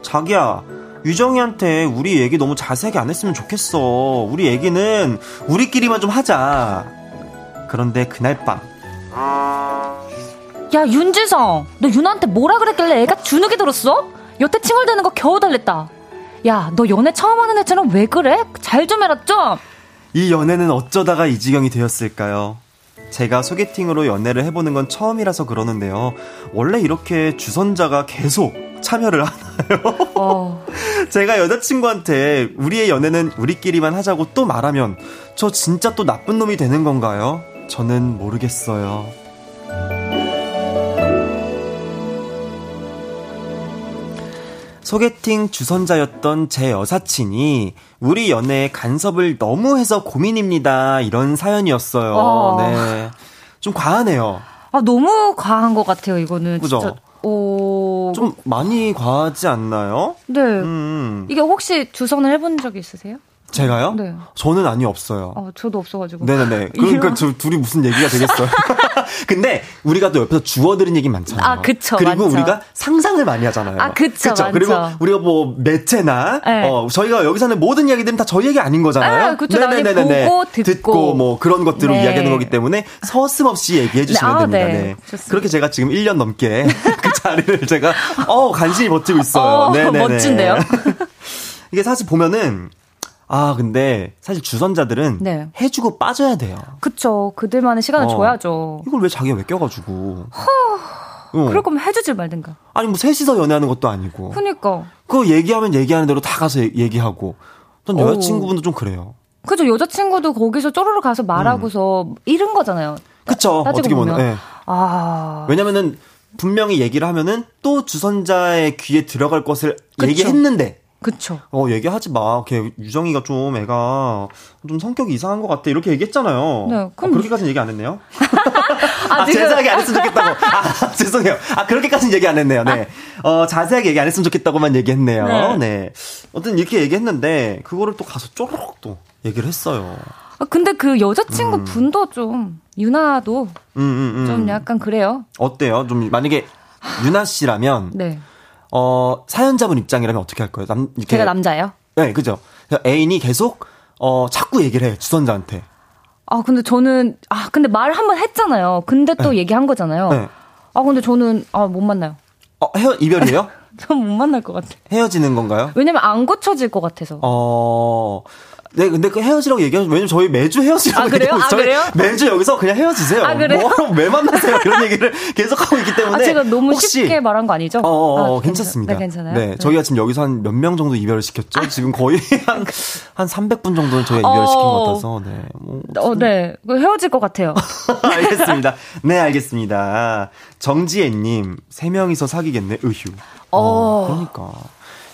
자기야, 유정이한테 우리 얘기 너무 자세하게 안 했으면 좋겠어. 우리 얘기는 우리끼리만 좀 하자. 그런데 그날 밤, 야, 윤지성. 너 윤아한테 뭐라 그랬길래 애가 주눅이 들었어? 여태 칭얼대는 거 겨우 달랬다. 야, 너 연애 처음 하는 애처럼 왜 그래? 잘 좀 해라, 좀! 이 연애는 어쩌다가 이 지경이 되었을까요? 제가 소개팅으로 연애를 해보는 건 처음이라서 그러는데요. 원래 이렇게 주선자가 계속 참여를 하나요? 어, 제가 여자친구한테 우리의 연애는 우리끼리만 하자고 또 말하면 저 진짜 또 나쁜 놈이 되는 건가요? 저는 모르겠어요. 소개팅 주선자였던 제 여사친이 우리 연애에 간섭을 너무 해서 고민입니다. 이런 사연이었어요. 어. 네. 좀 과하네요. 아, 너무 과한 것 같아요, 이거는. 그죠? 진짜. 오. 좀 많이 과하지 않나요? 네. 음. 이게 혹시 주선을 해본 적 있으세요? 제가요? 네. 저는 아니 없어요. 어, 저도 없어가지고. 네네네. 그러니까 저 둘이 무슨 얘기가 되겠어요. 근데 우리가 또 옆에서 주워들은 얘기 많잖아요. 아, 그쵸, 그리고 많죠. 우리가 상상을 많이 하잖아요. 아, 그쵸, 많죠. 그리고 우리가 뭐 매체나 네. 어, 저희가 여기서 하는 모든 이야기들은 다 저희 얘기 아닌 거잖아요. 아, 그쵸. 나중에 보고 듣고. 뭐 그런 것들을 네. 이야기하는 거기 때문에 서슴없이 얘기해 주시면 네, 아, 됩니다. 네. 네. 좋습니다. 그렇게 제가 지금 1년 넘게 그 자리를 제가 어 간신히 버티고 있어요. 어, 네네네. 멋진데요? 이게 사실 보면은 아 근데 사실 주선자들은 네. 해주고 빠져야 돼요. 그쵸. 그들만의 시간을 어. 줘야죠. 이걸 왜 자기가 왜 껴가지고? 어. 그럴 거면 해주질 말든가. 아니 뭐 셋이서 연애하는 것도 아니고. 그니까. 그거 얘기하면 얘기하는 대로 다 가서 얘- 얘기하고. 전 오. 여자친구분도 좀 그래요. 그죠. 여자친구도 거기서 쪼르르 가서 말하고서 잃은 거잖아요. 그쵸? 어떻게 보면. 보면. 예. 아. 왜냐면은 분명히 얘기를 하면은 또 주선자의 귀에 들어갈 것을 그쵸. 얘기했는데 그쵸. 어, 얘기하지 마. 걔, 유정이가 좀 애가 좀 성격이 이상한 것 같아. 이렇게 얘기했잖아요. 네, 그럼. 어, 그렇게까지는 얘기 안 했네요. 아, 아 자세하게 안 했으면 좋겠다고. 아, 죄송해요. 아, 그렇게까지는 얘기 안 했네요. 네. 어, 자세하게 얘기 안 했으면 좋겠다고만 얘기했네요. 네. 네. 어떤 이렇게 얘기했는데, 그거를 또 가서 쪼르륵 또 얘기를 했어요. 아, 근데 그 여자친구 음. 분도 좀, 유나도 음, 음, 음. 좀 약간 그래요. 어때요? 좀, 만약에 유나 씨라면. 네. 어, 사연자분 입장이라면 어떻게 할 거예요? 남, 이렇게. 제가 남자예요? 네, 그죠. 애인이 계속, 어, 자꾸 얘기를 해요, 주선자한테. 아, 근데 저는, 아, 근데 말한번 했잖아요. 근데 또 네. 얘기한 거잖아요. 네. 아, 근데 저는, 아, 못 만나요. 어, 헤어, 이별이에요? 전 못 만날 것 같아. 헤어지는 건가요? 왜냐면 안 고쳐질 것 같아서. 어, 네, 근데 그 헤어지라고 얘기하죠. 왜냐면 저희 매주 헤어지라고 아, 그래요? 아, 저희 그래요? 매주 여기서 그냥 헤어지세요. 아, 그래요? 뭐 왜 만나세요? 이런 얘기를 계속 하고 있기 때문에. 아, 제가 너무 혹시... 쉽게 말한 거 아니죠? 어, 어, 어 아, 괜찮습니다. 네, 괜찮아요. 네, 네, 저희가 지금 여기서 한 몇 명 정도 이별을 시켰죠? 아. 지금 거의 한, 한 300분 정도는 저희가 이별을 어... 시킨 것 같아서, 네. 뭐, 어, 네. 헤어질 것 같아요. 알겠습니다. 네, 알겠습니다. 정지혜님, 3명이서 사귀겠네, 으휴. 어, 어 그러니까.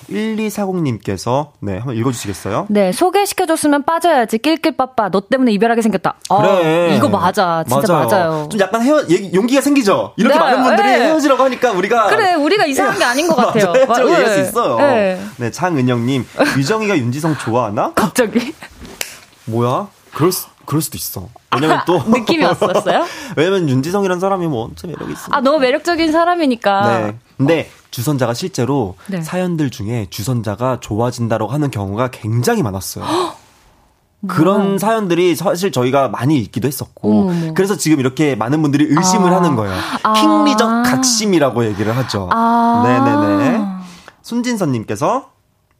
1240님께서 네 한번 읽어 주시겠어요? 네 소개시켜 줬으면 빠져야지 낄낄빠빠 너 때문에 이별하게 생겼다. 어, 그래 이거 맞아 진짜 맞아요. 맞아요. 좀 약간 헤어 용기가 생기죠. 이렇게 네, 많은 분들이 네. 헤어지라고 하니까 우리가 그래 우리가 이상한 게 아닌 것 같아요. 맞아요. 네. 얘기할 수 있어요. 네, 네 장은영 님 유정이가 윤지성 좋아하나? 갑자기 뭐야? 그럴 수 그럴 수도 있어. 왜냐면 또 느낌이 왔었어요? 왜냐면 윤지성이란 사람이 뭐 엄청 매력이 있어. 아 너무 매력적인 사람이니까. 네. 근데 주선자가 실제로 네. 사연들 중에 주선자가 좋아진다라고 하는 경우가 굉장히 많았어요. 그런 사연들이 사실 저희가 많이 읽기도 했었고 어머. 그래서 지금 이렇게 많은 분들이 의심을 아. 하는 거예요. 아. 킹리적 각심이라고 얘기를 하죠. 아. 네네네. 손진선님께서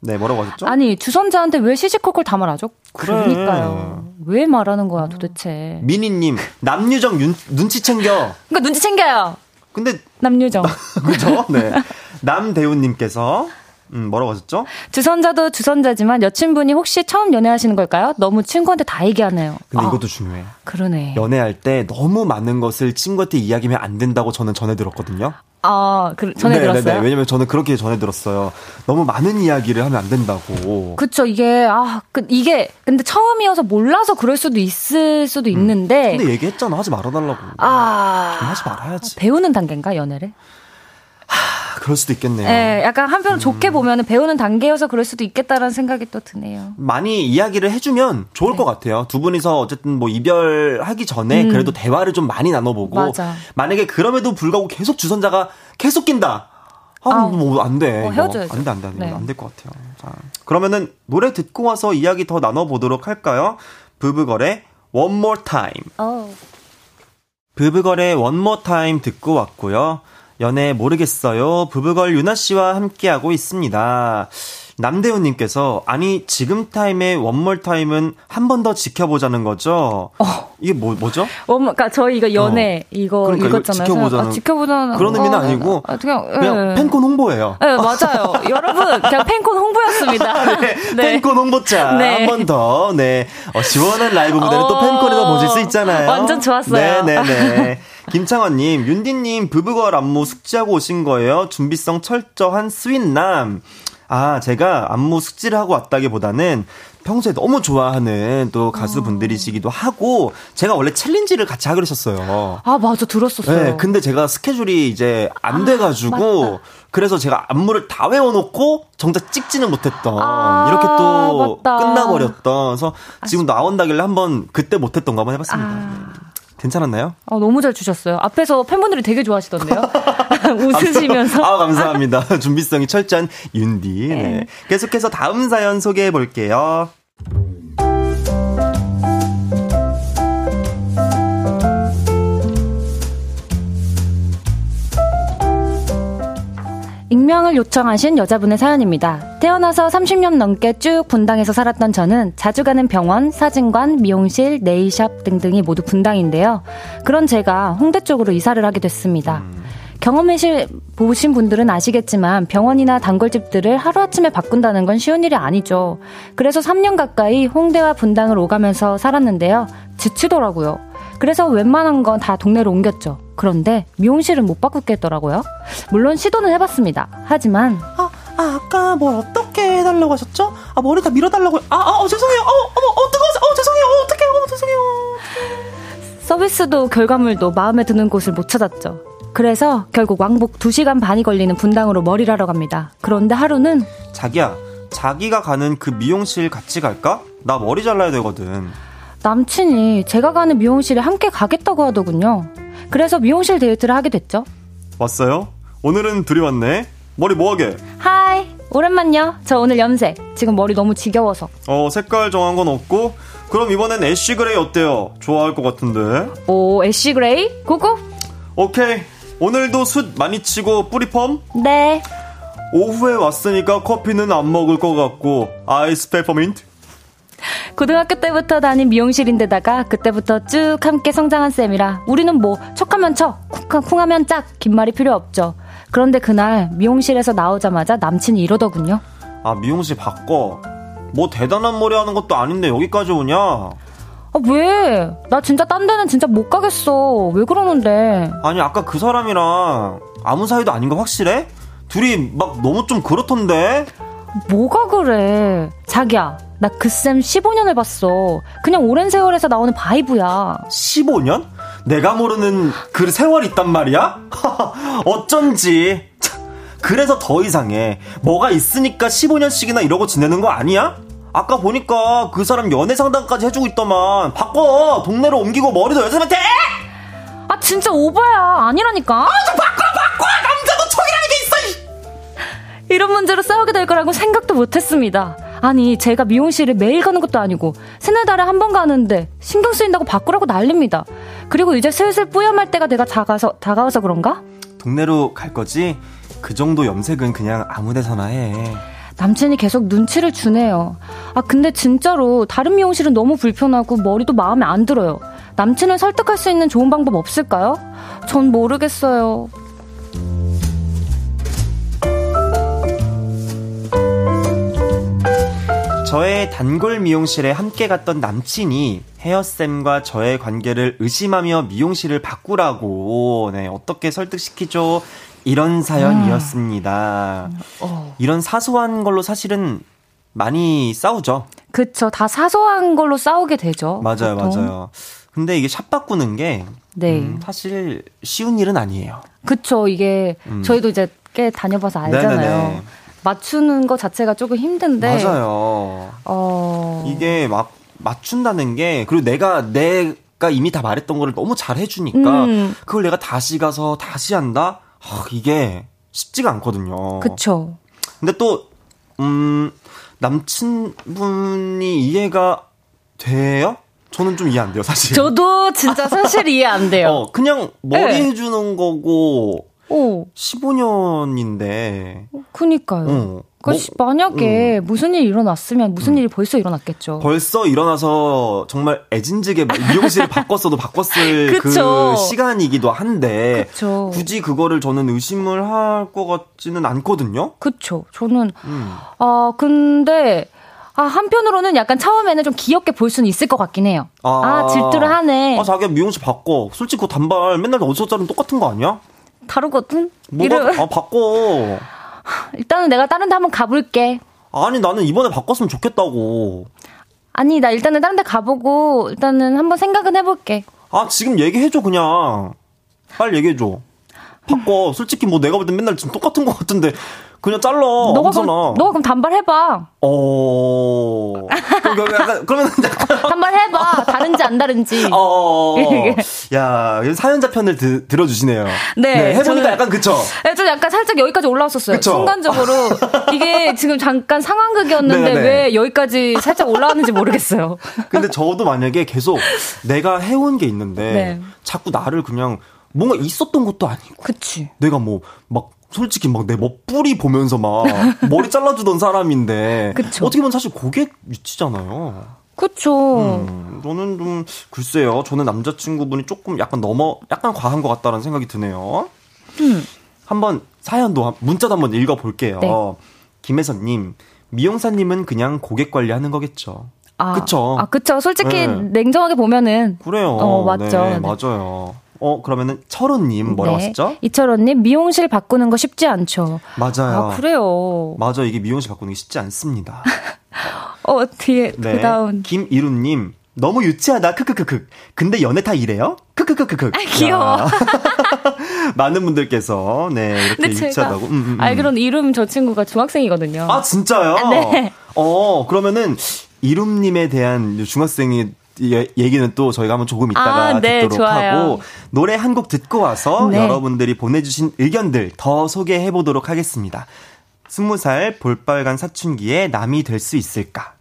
네 뭐라고 하셨죠? 아니 주선자한테 왜 시시콜콜 다 말하죠? 그래. 그러니까요. 왜 말하는 거야 도대체? 미니님 남유정 윤, 눈치 챙겨. 그러니까 눈치 챙겨요. 근데 남유정. 그죠? 네. 남대훈님께서 음, 뭐라고 하셨죠? 주선자도 주선자지만 여친분이 혹시 처음 연애하시는 걸까요? 너무 친구한테 다 얘기하네요. 근데 어. 이것도 중요해. 그러네. 연애할 때 너무 많은 것을 친구한테 이야기하면 안 된다고 저는 전해 들었거든요. 아, 그, 전에 네, 들었어요? 네네, 왜냐면 저는 그렇게 전해 들었어요. 너무 많은 이야기를 하면 안 된다고. 그쵸, 이게, 아, 그, 이게, 근데 처음이어서 몰라서 그럴 수도 있을 수도 음. 있는데. 근데 얘기했잖아. 하지 말아달라고. 아. 하지 말아야지. 배우는 단계인가, 연애를? 그럴 수도 있겠네요. 네, 약간 한편으로 음. 좋게 보면 배우는 단계여서 그럴 수도 있겠다라는 생각이 또 드네요. 많이 이야기를 해주면 좋을 네. 것 같아요. 두 분이서 어쨌든 뭐 이별하기 전에 음. 그래도 대화를 좀 많이 나눠보고 맞아. 만약에 그럼에도 불구하고 계속 주선자가 계속 낀다. 아, 뭐안 돼. 어, 헤어져야죠. 안 돼, 안 돼, 안 돼. 네. 안될 것 같아요. 자, 그러면은 노래 듣고 와서 이야기 더 나눠보도록 할까요? 부부거래 One More Time. 어. 부부거래 One More Time 듣고 왔고요. 연애 모르겠어요. 부부걸 유나 씨와 함께하고 있습니다. 남대훈님께서 아니 지금 타이밍의 one more time은 한 번 더 지켜보자는 거죠. 어. 이게 뭐 뭐죠? one, 그러니까 저희 이거 연애 어. 이거 그러니까 읽었잖아요. 지켜보자는, 아, 지켜보자는 그런 의미는 어, 아니고 아, 그냥, 그냥 예. 팬콘 홍보예요. 네 맞아요. 여러분 그냥 팬콘 홍보였습니다. 네, 네. 팬콘 홍보자 네. 한번 더. 네 어, 시원한 라이브 무대를 또 팬콘에서 보실 수 있잖아요. 완전 좋았어요. 네네네. 네. 김창원님, 윤디님, 브브걸 안무 숙지하고 오신 거예요? 준비성 철저한 스윗남. 아, 제가 안무 숙지를 하고 왔다기보다는 평소에 너무 좋아하는 또 가수분들이시기도 하고 제가 원래 챌린지를 같이 하기로 했었어요. 아 맞아 들었었어요. 네, 근데 제가 스케줄이 이제 안 아, 돼가지고 맞다. 그래서 제가 안무를 다 외워놓고 정작 찍지는 못했던 아, 이렇게 또 맞다. 끝나버렸던. 그래서 지금 나온다길래 한번 그때 못했던 거 한번 해봤습니다. 아. 괜찮았나요? 아, 너무 잘 주셨어요. 앞에서 팬분들이 되게 좋아하시던데요. 웃으시면서. 아, 감사합니다. 준비성이 철저한 윤디. 네. 네. 계속해서 다음 사연 소개해 볼게요. 익명을 요청하신 여자분의 사연입니다. 태어나서 30년 넘게 쭉 분당에서 살았던 저는 자주 가는 병원, 사진관, 미용실, 네일샵 등등이 모두 분당인데요. 그런 제가 홍대 쪽으로 이사를 하게 됐습니다. 경험해실 보신 분들은 아시겠지만 병원이나 단골집들을 하루아침에 바꾼다는 건 쉬운 일이 아니죠. 그래서 3년 가까이 홍대와 분당을 오가면서 살았는데요. 지치더라고요. 그래서 웬만한 건 다 동네로 옮겼죠. 그런데 미용실은 못 바꾸겠더라고요. 물론 시도는 해봤습니다. 하지만 아, 아 아까 뭘 어떻게 해달라고 하셨죠? 아 머리 다 밀어달라고 아, 아 어, 죄송해요. 어, 어머 어 뜨거워. 어 죄송해요. 어, 어떡해요. 어, 죄송해요. 서비스도 결과물도 마음에 드는 곳을 못 찾았죠. 그래서 결국 왕복 2시간 반이 걸리는 분당으로 머리를 하러 갑니다. 그런데 하루는 자기야, 자기가 가는 그 미용실 같이 갈까? 나 머리 잘라야 되거든. 남친이 제가 가는 미용실에 함께 가겠다고 하더군요. 그래서 미용실 데이트를 하게 됐죠. 왔어요? 오늘은 둘이 왔네. 머리 뭐하게? hi, 오랜만요. 저 오늘 염색. 지금 머리 너무 지겨워서. 어, 색깔 정한 건 없고. 그럼 이번엔 ash gray 어때요? 좋아할 것 같은데. 오, ash gray? Go go? 오케이. 오늘도 숯 많이 치고 뿌리 펌? 네. 오후에 왔으니까 커피는 안 먹을 것 같고 아이스 페퍼민트? 고등학교 때부터 다닌 미용실인데다가 그때부터 쭉 함께 성장한 쌤이라 우리는 뭐 척하면 척, 쿵하면 짝, 긴 말이 필요 없죠. 그런데 그날 미용실에서 나오자마자 남친이 이러더군요. 아 미용실 바꿔. 뭐 대단한 머리 하는 것도 아닌데 여기까지 오냐? 아, 왜? 나 진짜 딴 데는 진짜 못 가겠어. 왜 그러는데? 아니 아까 그 사람이랑 아무 사이도 아닌 거 확실해? 둘이 막 너무 좀 그렇던데? 뭐가 그래? 자기야, 나 그 쌤 15년을 봤어. 그냥 오랜 세월에서 나오는 바이브야. 15년? 내가 모르는 그 세월이 있단 말이야? 어쩐지. 그래서 더 이상해. 뭐가 있으니까 15년씩이나 이러고 지내는 거 아니야? 아까 보니까 그 사람 연애 상담까지 해주고 있더만. 바꿔! 동네로 옮기고 머리도 여자한테 아, 진짜 오버야. 아니라니까. 아, 좀 바꿔, 바꿔! 이런 문제로 싸우게 될 거라고 생각도 못 했습니다. 아니, 제가 미용실을 매일 가는 것도 아니고, 세네 달에 한 번 가는데, 신경 쓰인다고 바꾸라고 난립니다. 그리고 이제 슬슬 뿌염할 때가 내가 다가서, 다가와서 그런가? 동네로 갈 거지? 그 정도 염색은 그냥 아무 데서나 해. 남친이 계속 눈치를 주네요. 아, 근데 진짜로 다른 미용실은 너무 불편하고 머리도 마음에 안 들어요. 남친을 설득할 수 있는 좋은 방법 없을까요? 전 모르겠어요. 저의 단골 미용실에 함께 갔던 남친이 헤어쌤과 저의 관계를 의심하며 미용실을 바꾸라고, 네, 어떻게 설득시키죠? 이런 사연이었습니다. 음. 어. 이런 사소한 걸로 사실은 많이 싸우죠. 그쵸. 다 사소한 걸로 싸우게 되죠. 맞아요, 보통. 맞아요. 근데 이게 샵 바꾸는 게 네. 음, 사실 쉬운 일은 아니에요. 그쵸. 이게 음. 저희도 이제 꽤 다녀봐서 알잖아요. 네네네. 맞추는 것 자체가 조금 힘든데. 맞아요. 어. 이게 막 맞춘다는 게 그리고 내가 내가 이미 다 말했던 거를 너무 잘 해주니까 음. 그걸 내가 다시 가서 다시 한다. 아, 이게 쉽지가 않거든요. 그쵸. 근데 또, 음, 남친분이 이해가 돼요? 저는 좀 이해 안 돼요, 사실. 저도 진짜 사실 이해 안 돼요. 어, 그냥 머리 네. 해주는 거고, 오. 15년인데. 그니까요. 어. 그러니까 뭐, 만약에 음. 무슨 일이 일어났으면 무슨 음. 일이 벌써 일어났겠죠. 벌써 일어나서 정말 애진지게 미용실을 바꿨어도 바꿨을 그 시간이기도 한데 그쵸. 굳이 그거를 저는 의심을 할 것 같지는 않거든요. 그쵸. 저는 음. 아 근데 아, 한편으로는 약간 처음에는 좀 귀엽게 볼 수는 있을 것 같긴 해요. 아, 아 질투를 하네. 아, 자기가 미용실 바꿔. 솔직히 그 단발 맨날 어디서 자르면 똑같은 거 아니야? 다르거든? 뭐가, 이름. 아, 바꿔. 일단은 내가 다른 데 한번 가볼게. 아니, 나는 이번에 바꿨으면 좋겠다고. 아니, 나 일단은 다른 데 가보고, 일단은 한번 생각은 해볼게. 아, 지금 얘기해줘, 그냥. 빨리 얘기해줘. 바꿔. 솔직히 뭐 내가 볼 땐 맨날 지금 똑같은 것 같은데. 그냥 잘라. 너가 그럼, 너가 그럼 단발 해봐. 어. 그럼 약간, 그러면 단발 해봐. 다른지 안 다른지. 어. 야, 사연자 편을 드, 들어주시네요. 네. 네 해보니까 저는, 약간 그쵸? 네, 좀 약간 살짝 여기까지 올라왔었어요. 그쵸? 순간적으로. 이게 지금 잠깐 상황극이었는데 네네. 왜 여기까지 살짝 올라왔는지 모르겠어요. 근데 저도 만약에 계속 내가 해온 게 있는데 네. 자꾸 나를 그냥 뭔가 있었던 것도 아니고. 그치. 내가 뭐, 막, 솔직히 막내뭐 뿌리 보면서 막 머리 잘라주던 사람인데 그쵸. 어떻게 보면 사실 고객 위치잖아요. 그쵸. 음, 저는 좀 글쎄요. 저는 남자친구분이 조금 약간 넘어 약간 과한 것 같다는 생각이 드네요. 음. 한번 사연도 문자도 한번 읽어볼게요. 네. 김혜선님 미용사님은 그냥 고객 관리하는 거겠죠. 아, 그쵸. 아, 그쵸. 솔직히 네. 냉정하게 보면은. 그래요. 어, 맞죠. 네, 네. 맞아요. 어, 그러면은 철호님 뭐라고 네. 하셨죠? 이철호님 미용실 바꾸는 거 쉽지 않죠. 맞아요. 아, 그래요. 맞아 이게 미용실 바꾸는 게 쉽지 않습니다. 어, 뒤에 네. 그 다음 김이루님 너무 유치하다. 크크크크. 근데 연애 다 이래요? 크크크크크. 아, 귀여워. 많은 분들께서 네 이렇게 유치하다고. 음, 음, 음. 알기로는 이름 저 친구가 중학생이거든요. 아 진짜요? 네. 어 그러면은 이름님에 대한 중학생이 얘기는 또 저희가 한번 조금 이따가 아, 네, 듣도록 좋아요. 하고 노래 한 곡 듣고 와서 네. 여러분들이 보내주신 의견들 더 소개해 보도록 하겠습니다. 스무 살 볼빨간 사춘기에 남이 될 수 있을까?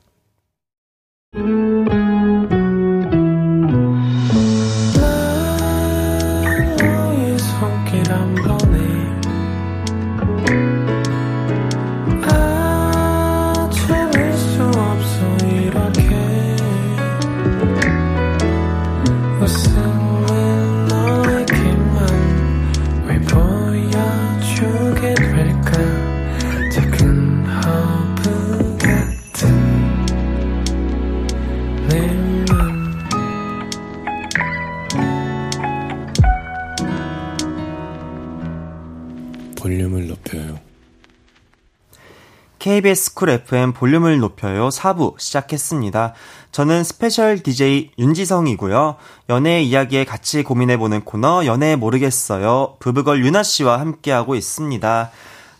KBS 쿨 FM 볼륨을 높여요 4부 시작했습니다. 저는 스페셜 DJ 윤지성이고요. 연애 이야기에 같이 고민해보는 코너 연애 모르겠어요. 브브걸 유나 씨와 함께하고 있습니다.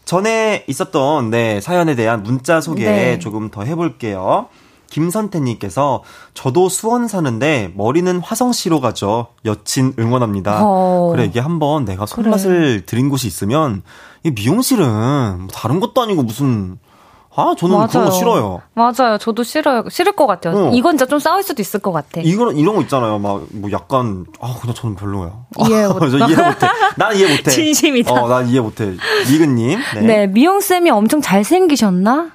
전에 있었던 네 사연에 대한 문자 소개 네. 조금 더 해볼게요. 김선태님께서 저도 수원 사는데 머리는 화성시로 가죠. 여친 응원합니다. 어. 그래 이게 한번 내가 손맛을 그래. 들인 곳이 있으면 이 미용실은 뭐 다른 것도 아니고 무슨 아, 저는 맞아요. 그런 거 싫어요. 맞아요. 저도 싫어요. 싫을 것 같아요. 어. 이건 진짜 좀 싸울 수도 있을 것 같아. 이거 이런 거 있잖아요. 막 뭐 약간 아 그냥 저는 별로예요. 이해 못. 저 이해 못 해. 난 이해 못 해. 진심이다. 어, 난 이해 못 해. 미근님. 네. 네 미용 쌤이 엄청 잘 생기셨나?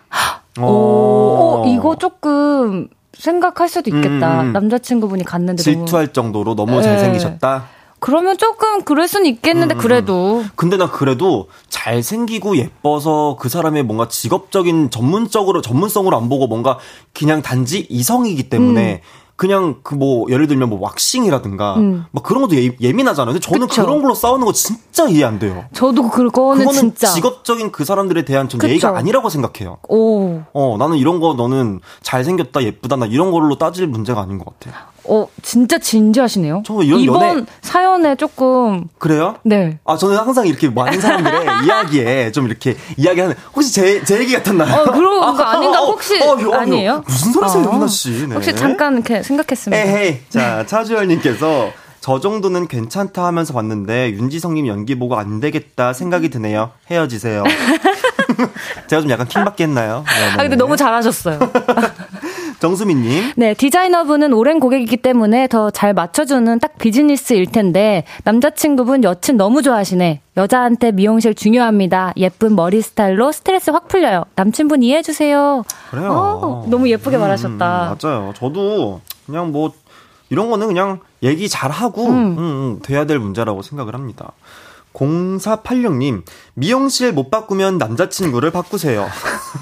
오, 오, 이거 조금 생각할 수도 있겠다. 음, 음. 남자친구분이 갔는데 질투할 너무... 정도로 너무 네. 잘생기셨다. 그러면 조금 그럴 순 있겠는데 음, 그래도. 근데 나 그래도 잘 생기고 예뻐서 그 사람의 뭔가 직업적인 전문적으로 전문성으로 안 보고 뭔가 그냥 단지 이성이기 때문에 음. 그냥 그 뭐 예를 들면 뭐 왁싱이라든가 음. 막 그런 것도 예, 민하잖아요 근데 저는 그쵸. 그런 걸로 싸우는 거 진짜 이해 안 돼요. 저도 그거는 진짜 직업적인 그 사람들에 대한 전 예의가 아니라고 생각해요. 오. 어 나는 이런 거 너는 잘 생겼다 예쁘다 나 이런 걸로 따질 문제가 아닌 것 같아요. 어, 진짜 진지하시네요. 저 이런 이번 연애... 사연에 조금 그래요? 네. 아 저는 항상 이렇게 많은 사람들의 이야기에 좀 이렇게 이야기하는 혹시 제 제 얘기 같았나요? 어, 그런 거 아, 아닌가 어, 혹시 어, 어, 아니에요? 무슨 소리세요, 어. 유나 씨? 네. 혹시 잠깐 이렇게 생각했습니다. 에헤이. 자 차주열 님께서 저 정도는 괜찮다 하면서 봤는데 윤지성님 연기 보고 안 되겠다 생각이 드네요. 헤어지세요. 제가 좀 약간 킹받게 했나요? 네, 아, 근데 너무 잘하셨어요. 정수민님. 네, 디자이너분은 오랜 고객이기 때문에 더 잘 맞춰주는 딱 비즈니스일 텐데, 남자친구분 여친 너무 좋아하시네. 여자한테 미용실 중요합니다. 예쁜 머리 스타일로 스트레스 확 풀려요. 남친분 이해해주세요. 그래요. 어, 너무 예쁘게 음, 말하셨다. 맞아요. 저도 그냥 뭐, 이런 거는 그냥 얘기 잘 하고, 음. 음, 음, 돼야 될 문제라고 생각을 합니다. 0486님, 미용실 못 바꾸면 남자친구를 바꾸세요.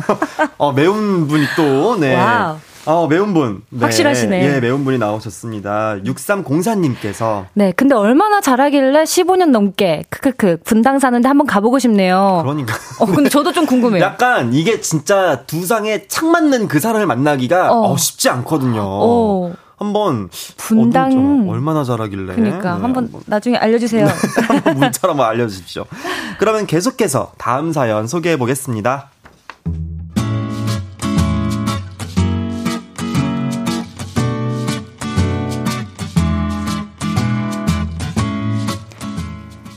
어, 매운 분이 또, 네. Wow. 어, 매운 분. 네. 확실하시네. 예, 매운 분이 나오셨습니다. 6304님께서. 네, 근데 얼마나 잘하길래 15년 넘게, 크크크, 분당 사는데 한번 가보고 싶네요. 그러니까. 어, 근데 저도 좀 궁금해요. 약간 이게 진짜 두상에 착 맞는 그 사람을 만나기가 어. 어 쉽지 않거든요. 어. 한번 분당 얼마나 잘하길래 그러니까 네, 한번 나중에 알려주세요. 문자로 한번 알려주십시오. 그러면 계속해서 다음 사연 소개해 보겠습니다.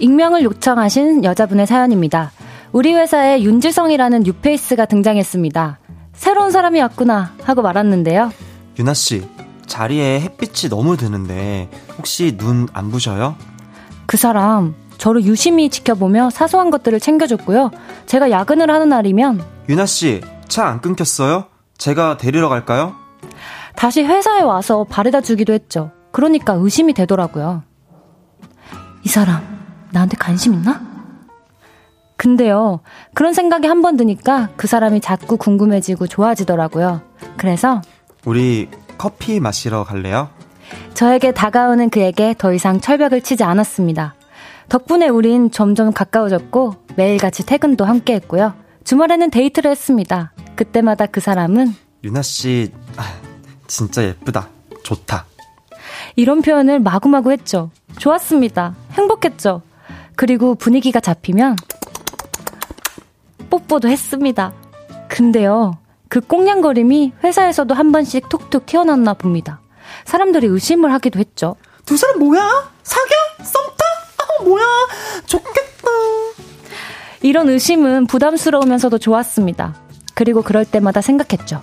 익명을 요청하신 여자분의 사연입니다. 우리 회사에 윤지성이라는 뉴페이스가 등장했습니다. 새로운 사람이 왔구나 하고 말았는데요. 유나 씨, 자리에 햇빛이 너무 드는데 혹시 눈 안 부셔요? 그 사람 저를 유심히 지켜보며 사소한 것들을 챙겨줬고요. 제가 야근을 하는 날이면 유나 씨, 차 안 끊겼어요? 제가 데리러 갈까요? 다시 회사에 와서 바래다 주기도 했죠. 그러니까 의심이 되더라고요. 이 사람 나한테 관심 있나? 근데요, 그런 생각이 한 번 드니까 그 사람이 자꾸 궁금해지고 좋아지더라고요. 그래서 우리 커피 마시러 갈래요? 저에게 다가오는 그에게 더 이상 철벽을 치지 않았습니다. 덕분에 우린 점점 가까워졌고 매일같이 퇴근도 함께 했고요. 주말에는 데이트를 했습니다. 그때마다 그 사람은 유나 씨 아, 진짜 예쁘다. 좋다. 이런 표현을 마구마구 했죠. 좋았습니다. 행복했죠. 그리고 분위기가 잡히면 뽀뽀도 했습니다. 근데요, 그 꽁냥거림이 회사에서도 한 번씩 톡톡 튀어나왔나 봅니다. 사람들이 의심을 하기도 했죠. 두 사람 뭐야? 사겨? 썸타? 아, 뭐야? 좋겠다. 이런 의심은 부담스러우면서도 좋았습니다. 그리고 그럴 때마다 생각했죠.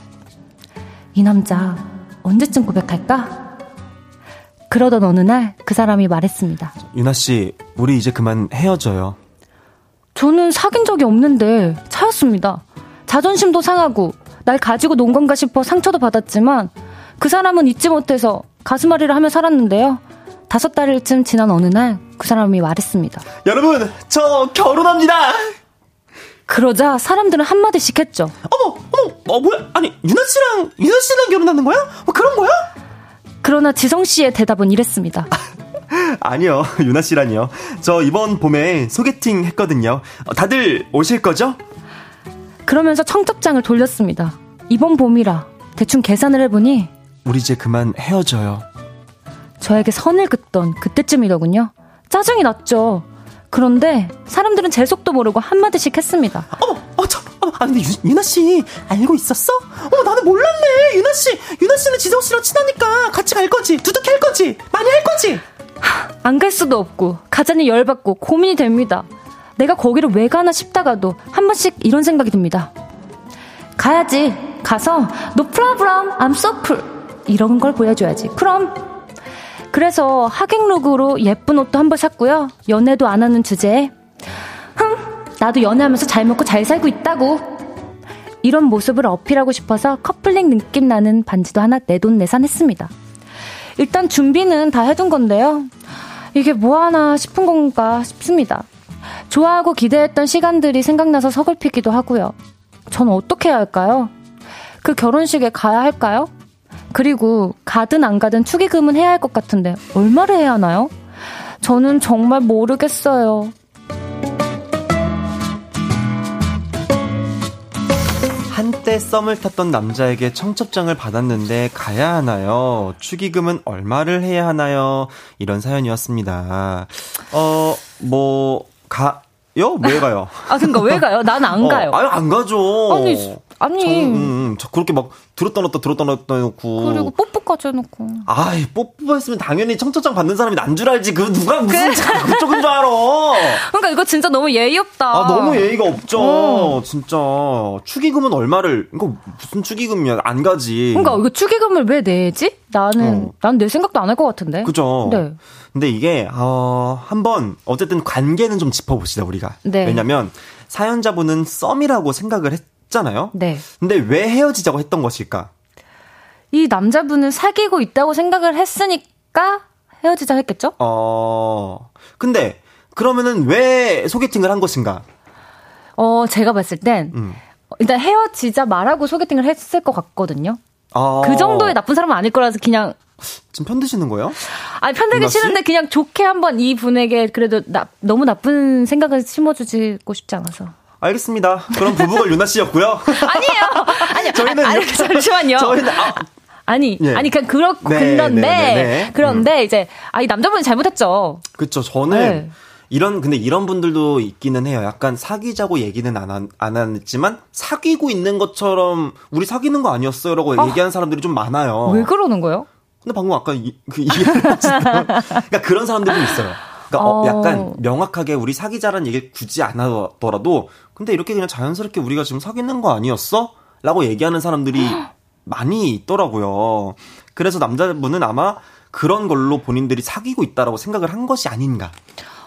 이 남자 언제쯤 고백할까? 그러던 어느 날 그 사람이 말했습니다. 유나 씨, 우리 이제 그만 헤어져요. 저는 사귄 적이 없는데 차였습니다. 자존심도 상하고 날 가지고 논 건가 싶어 상처도 받았지만 그 사람은 잊지 못해서 가슴앓이를 하며 살았는데요. 다섯 달쯤 지난 어느 날 그 사람이 말했습니다. 여러분, 저 결혼합니다. 그러자 사람들은 한마디씩 했죠. 어머, 어머, 어, 뭐야? 아니, 유나 씨랑, 유나 씨랑 결혼하는 거야? 뭐 그런 거야? 그러나 지성 씨의 대답은 이랬습니다. 아니요, 유나 씨라니요. 저 이번 봄에 소개팅 했거든요. 어, 다들 오실 거죠? 그러면서 청첩장을 돌렸습니다. 이번 봄이라 대충 계산을 해보니 우리 이제 그만 헤어져요. 저에게 선을 긋던 그때쯤이더군요. 짜증이 났죠. 그런데 사람들은 제 속도 모르고 한마디씩 했습니다. 어, 아, 근데 유, 나씨 알고 있었어? 어, 나는 몰랐네. 유나 씨, 유나 씨는 지성 씨랑 친하니까 같이 갈 거지. 두둑히 할 거지. 많이 할 거지. 안 갈 수도 없고 가자니 열받고 고민이 됩니다. 내가 거기를 왜 가나 싶다가도 한 번씩 이런 생각이 듭니다. 가야지. 가서 no problem, I'm so cool 이런 걸 보여줘야지. 그럼 그래서 하객룩으로 예쁜 옷도 한 벌 샀고요. 연애도 안 하는 주제에 흥 나도 연애하면서 잘 먹고 잘 살고 있다고 이런 모습을 어필하고 싶어서 커플링 느낌 나는 반지도 하나 내돈내산했습니다. 일단 준비는 다 해둔 건데요. 이게 뭐 하나 싶은 건가 싶습니다. 좋아하고 기대했던 시간들이 생각나서 서글피기도 하고요. 전 어떻게 해야 할까요? 그 결혼식에 가야 할까요? 그리고 가든 안 가든 축의금은 해야 할 것 같은데 얼마를 해야 하나요? 저는 정말 모르겠어요. 한때 썸을 탔던 남자에게 청첩장을 받았는데 가야 하나요? 축의금은 얼마를 해야 하나요? 이런 사연이었습니다. 어, 뭐, 가, 요? 왜 가요? 아, 그니까 왜 가요? 난안 어, 가요. 아유, 안 가죠. 아니, 아니. 정, 음, 음, 그렇게 막 들었다 놨다 들었다 놨다 해놓고. 그리고 뽀뽀까지 해놓고. 아이, 뽀뽀했으면 당연히 청첩장 받는 사람이 난 줄 알지. 그 누가 무슨 그... 그쪽인 줄 알아. 그러니까 이거 진짜 너무 예의 없다. 아, 너무 예의가 없죠. 어. 진짜. 축의금은 얼마를, 이거 무슨 축의금이야. 안 가지. 그러니까 이거 축의금을 왜 내지? 나는, 어. 난내 생각도 안 할 것 같은데. 그죠. 네. 근데 이게, 어, 한번, 어쨌든 관계는 좀 짚어봅시다, 우리가. 네. 왜냐면, 사연자분은 썸이라고 생각을 했, 했잖아요. 네. 근데 왜 헤어지자고 했던 것일까? 이 남자분은 사귀고 있다고 생각을 했으니까 헤어지자 했겠죠? 어. 근데 그러면은 왜 소개팅을 한 것인가? 어, 제가 봤을 땐 음. 일단 헤어지자 말하고 소개팅을 했을 것 같거든요. 아. 그 정도의 나쁜 사람은 아닐 거라서 그냥 지금 편드시는 거예요? 아니 편들기 싫은데 그냥 좋게 한번 이 분에게 그래도 나, 너무 나쁜 생각을 심어주고 싶지 않아서. 알겠습니다. 그럼 부부가 유나 씨였고요. 아니에요. 아니, 저희는 아니, 잠시만요. 저희는 아, 아니, 예. 아니, 그냥 그렇고, 네, 그런데, 네, 네, 네. 그런데 음. 이제, 아, 이 남자분이 잘못했죠. 그쵸, 저는, 네. 이런, 근데 이런 분들도 있기는 해요. 약간 사귀자고 얘기는 안, 안 했지만, 사귀고 있는 것처럼, 우리 사귀는 거 아니었어요? 라고 아, 얘기하는 사람들이 좀 많아요. 왜 그러는 거예요? 근데 방금 아까 이, 그, 얘기를 그러니까 그런 사람들도 있어요. 그러니까 어. 어, 약간 명확하게 우리 사귀자라는 얘기를 굳이 안 하더라도 근데 이렇게 그냥 자연스럽게 우리가 지금 사귀는 거 아니었어? 라고 얘기하는 사람들이 많이 있더라고요. 그래서 남자분은 아마 그런 걸로 본인들이 사귀고 있다라고 생각을 한 것이 아닌가.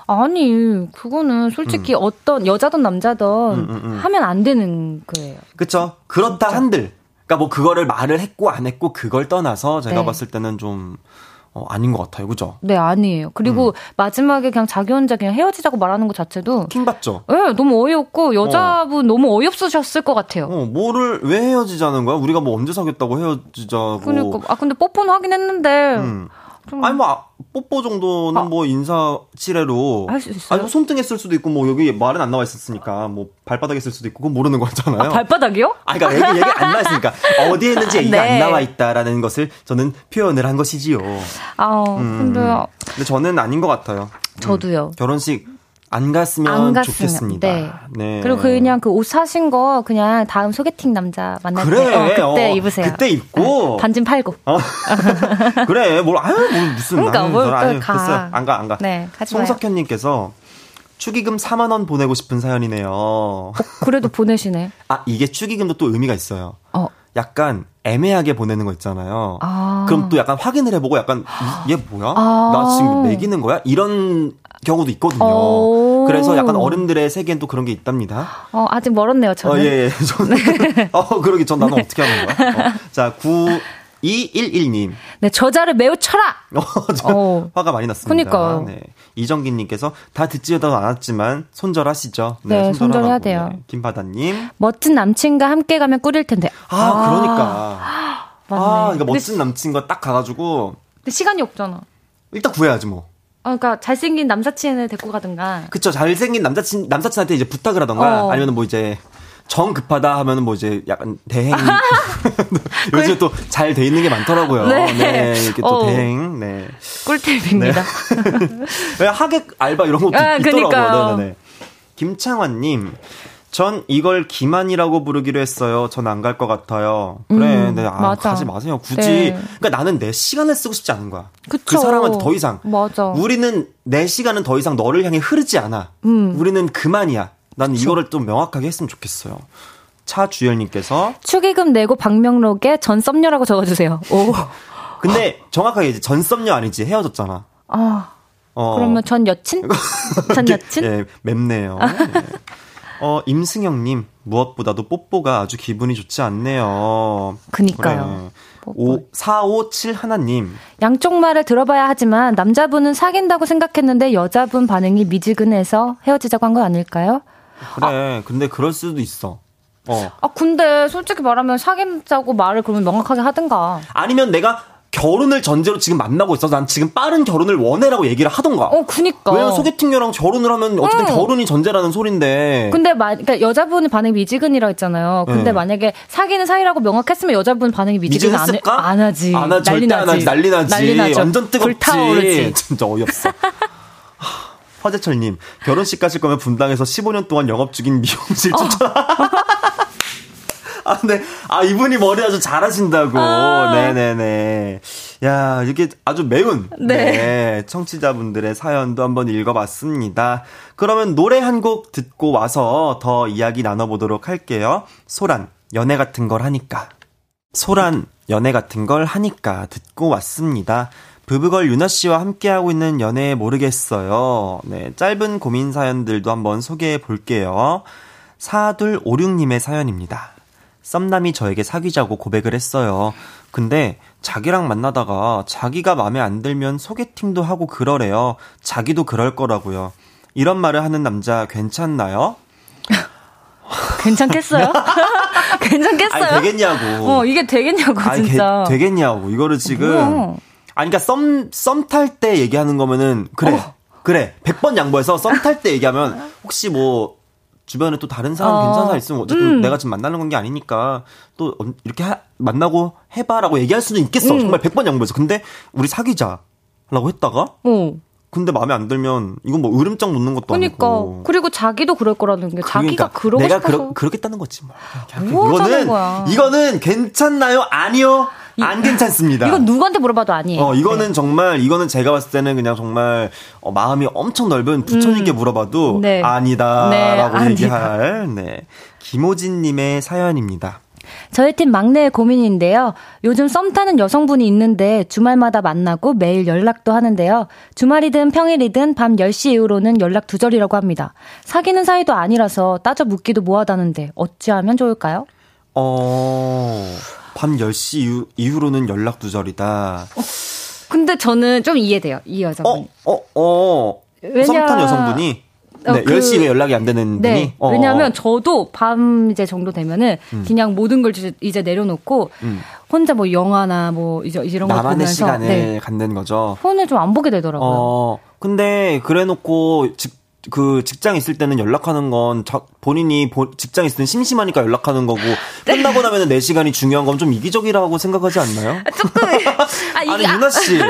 아니, 그거는 솔직히 음. 어떤 여자든 남자든 음, 음, 음. 하면 안 되는 거예요. 그쵸. 그렇다 진짜. 한들. 그러니까 뭐 그거를 말을 했고 안 했고 그걸 떠나서 제가 네. 봤을 때는 좀 어, 아닌 것 같아요. 그죠? 네, 아니에요. 그리고 음. 마지막에 그냥 자기 혼자 그냥 헤어지자고 말하는 것 자체도. 킹받죠? 네, 너무 어이없고, 여자분 어. 너무 어이없으셨을 것 같아요. 어, 뭐를, 왜 헤어지자는 거야? 우리가 뭐 언제 사귀었다고 헤어지자고. 그러니까. 아, 근데 뽀뽀는 하긴 했는데. 음. 아니 뭐 아, 뽀뽀 정도는 아. 뭐 인사 치레로 할 수 있어요. 아니 뭐 손등에 쓸 수도 있고 뭐 여기 말은 안 나와 있었으니까 뭐 발바닥에 쓸 수도 있고 그건 모르는 거잖아요. 아, 발바닥이요? 아 그러니까 얘기, 얘기 안 나와 있으니까 어디에 있는지 얘기가 네. 안 나와 있다라는 것을 저는 표현을 한 것이지요. 아 음, 근데 근데 저는 아닌 것 같아요. 저도요. 음, 결혼식 안 갔으면, 안 갔으면 좋겠습니다. 네. 네. 그리고 그냥 그 옷 사신 거 그냥 다음 소개팅 남자 만날 그래, 때 어, 그때 어, 입으세요. 그때 입고 반진 팔고. 어. 그래. 뭘 아유 뭘 무슨 그러니까 뭘 가. 안 가, 안 가. 네, 송석현 님께서 축의금 4만 원 보내고 싶은 사연이네요. 어, 그래도 보내시네. 아, 이게 축의금도 또 의미가 있어요. 어. 약간 애매하게 보내는 거 있잖아요. 아. 그럼 또 약간 확인을 해보고 약간 얘 뭐야? 아. 나 지금 매기는 거야? 이런 경우도 있거든요. 오. 그래서 약간 어른들의 세계엔 또 그런 게 있답니다. 어, 아직 멀었네요, 저는. 어, 예, 예. 저는, 네. 어, 그러기 전 나는 네. 어떻게 하는 거야? 어. 자, 9, 211님. 네, 저자를 매우 쳐라! 어, 어. 화가 많이 났습니다. 그니까요. 네. 이정기님께서 다 듣지도 않았지만 손절하시죠. 네, 네 손절해야 돼요. 네. 김바다님. 멋진 남친과 함께 가면 꿀일 텐데. 아, 아. 그러니까. 맞네. 아, 그러니까 멋진 남친과 딱 가가지고. 근데 시간이 없잖아. 일단 구해야지 뭐. 어, 그러니까 잘생긴 남사친을 데리고 가든가. 그쵸, 잘생긴 남사친 남사친한테 이제 부탁을 하던가 어. 아니면 뭐 이제 정 급하다 하면은 뭐 이제 약간 대행 요즘 또 잘 돼 있는 게 많더라고요. 네, 네 이렇게 또 어. 대행. 네. 꿀팁입니다. 네. 하객 알바 이런 것도 아, 있더라고요. 네네. 김창환님. 전 이걸 기만이라고 부르기로 했어요. 전 안 갈 것 같아요. 그래, 음, 네, 아, 맞아. 가지 마세요. 굳이. 네. 그러니까 나는 내 시간을 쓰고 싶지 않은 거야. 그 그쵸. 그 사람한테 더 이상. 맞아. 우리는 내 시간은 더 이상 너를 향해 흐르지 않아. 음. 우리는 그만이야. 난 이거를 좀 명확하게 했으면 좋겠어요. 차주열님께서 축의금 내고 박명록에 전 썸녀라고 적어주세요. 오. 근데 정확하게 이제 전 썸녀 아니지 헤어졌잖아. 아. 어. 그러면 전 여친? 전 여친? 예, 맵네요. 네. 어, 임승영님, 무엇보다도 뽀뽀가 아주 기분이 좋지 않네요. 그니까요. 그래. 5, 457 하나님. 양쪽 말을 들어봐야 하지만 남자분은 사귄다고 생각했는데 여자분 반응이 미지근해서 헤어지자고 한거 아닐까요? 그래. 아. 근데 그럴 수도 있어. 어. 아, 근데 솔직히 말하면 사귀자고 말을 그러면 명확하게 하든가. 아니면 내가 결혼을 전제로 지금 만나고 있어서 난 지금 빠른 결혼을 원해라고 얘기를 하던가. 어, 그니까. 왜냐면 소개팅녀랑 결혼을 하면 어쨌든 응. 결혼이 전제라는 소린데. 근데 마, 그러니까 여자분이 반응이 미지근이라 했잖아요. 근데 네. 만약에 사귀는 사이라고 명확했으면 여자분 반응이 미지근 안, 안 하지. 안 하지. 난리 나지. 난리 나지. 난리 나지. 완전 뜨겁지. 불타오르지. 진짜 어이없어. 화재철님, 결혼식 가실 거면 분당에서 15년 동안 영업 중인 미용실 어. 추천. 아, 네. 아, 이분이 머리 아주 잘하신다고. 아. 네네네. 야, 이렇게 아주 매운. 네. 네. 청취자분들의 사연도 한번 읽어봤습니다. 그러면 노래 한 곡 듣고 와서 더 이야기 나눠보도록 할게요. 소란, 연애 같은 걸 하니까. 소란, 연애 같은 걸 하니까 듣고 왔습니다. 부부걸 유나 씨와 함께하고 있는 연애 모르겠어요. 네, 짧은 고민 사연들도 한번 소개해 볼게요. 4256님의 사연입니다. 썸남이 저에게 사귀자고 고백을 했어요. 근데 자기랑 만나다가 자기가 마음에 안 들면 소개팅도 하고 그러래요. 자기도 그럴 거라고요. 이런 말을 하는 남자 괜찮나요? 괜찮겠어요? 괜찮겠어요? 아니, 되겠냐고. 어, 이게 되겠냐고, 진짜. 아니, 게, 되겠냐고. 이거를 지금. 뭐야? 아니, 그니까 썸, 썸 탈 때 얘기하는 거면은, 그래. 어. 그래. 100번 양보해서 썸 탈 때 얘기하면, 혹시 뭐, 주변에 또 다른 사람 어. 괜찮은 사람 있으면 어쨌든 음. 내가 지금 만나는 건 게 아니니까 또 이렇게 하, 만나고 해봐라고 얘기할 수는 있겠어. 음. 정말 100번 양보해서. 근데 우리 사귀자라고 했다가 어. 근데 마음에 안 들면 이건 뭐 으름장 놓는 것도 그러니까. 아니고. 그리고 자기도 그럴 거라는 게 그러니까 자기가 그러고 내가 싶어서 그러, 그렇겠다는 거지 뭐. 이거는 거야. 이거는 괜찮나요? 아니요. 안 괜찮습니다. 이건 누구한테 물어봐도 아니에요. 어, 이거는 네. 정말, 이거는 제가 봤을 때는 그냥 정말, 어, 마음이 엄청 넓은 부처님께 음. 물어봐도 네. 아니다. 네, 라고. 얘기할, 네. 김호진님의 사연입니다. 저희 팀 막내의 고민인데요. 요즘 썸 타는 여성분이 있는데 주말마다 만나고 매일 연락도 하는데요. 주말이든 평일이든 밤 10시 이후로는 연락 두절이라고 합니다. 사귀는 사이도 아니라서 따져 묻기도 뭐하다는데 어찌하면 좋을까요? 어... 밤 10시 이후, 이후로는 연락 두절이다. 어, 근데 저는 좀 이해돼요. 이 여자분. 어, 어, 어. 왜냐... 썸탄 여성분이 네, 어, 그, 10시 에 연락이 안 되는 네, 분이? 어. 왜냐하면 저도 밤 이제 정도 되면은 음. 그냥 모든 걸 이제 내려놓고 음. 혼자 뭐 영화나 뭐 이제 이런 거 보면서 시간을 네. 갖는 거죠. 폰을 좀 안 보게 되더라고요. 어, 근데 그래놓고 직, 그 직장 있을 때는 연락하는 건 자, 본인이 보, 직장 있을 땐 심심하니까 연락하는 거고 네. 끝나고 나면은 내 시간이 중요한 건 좀 이기적이라고 생각하지 않나요? 아, 조금 아, 아니 유나 씨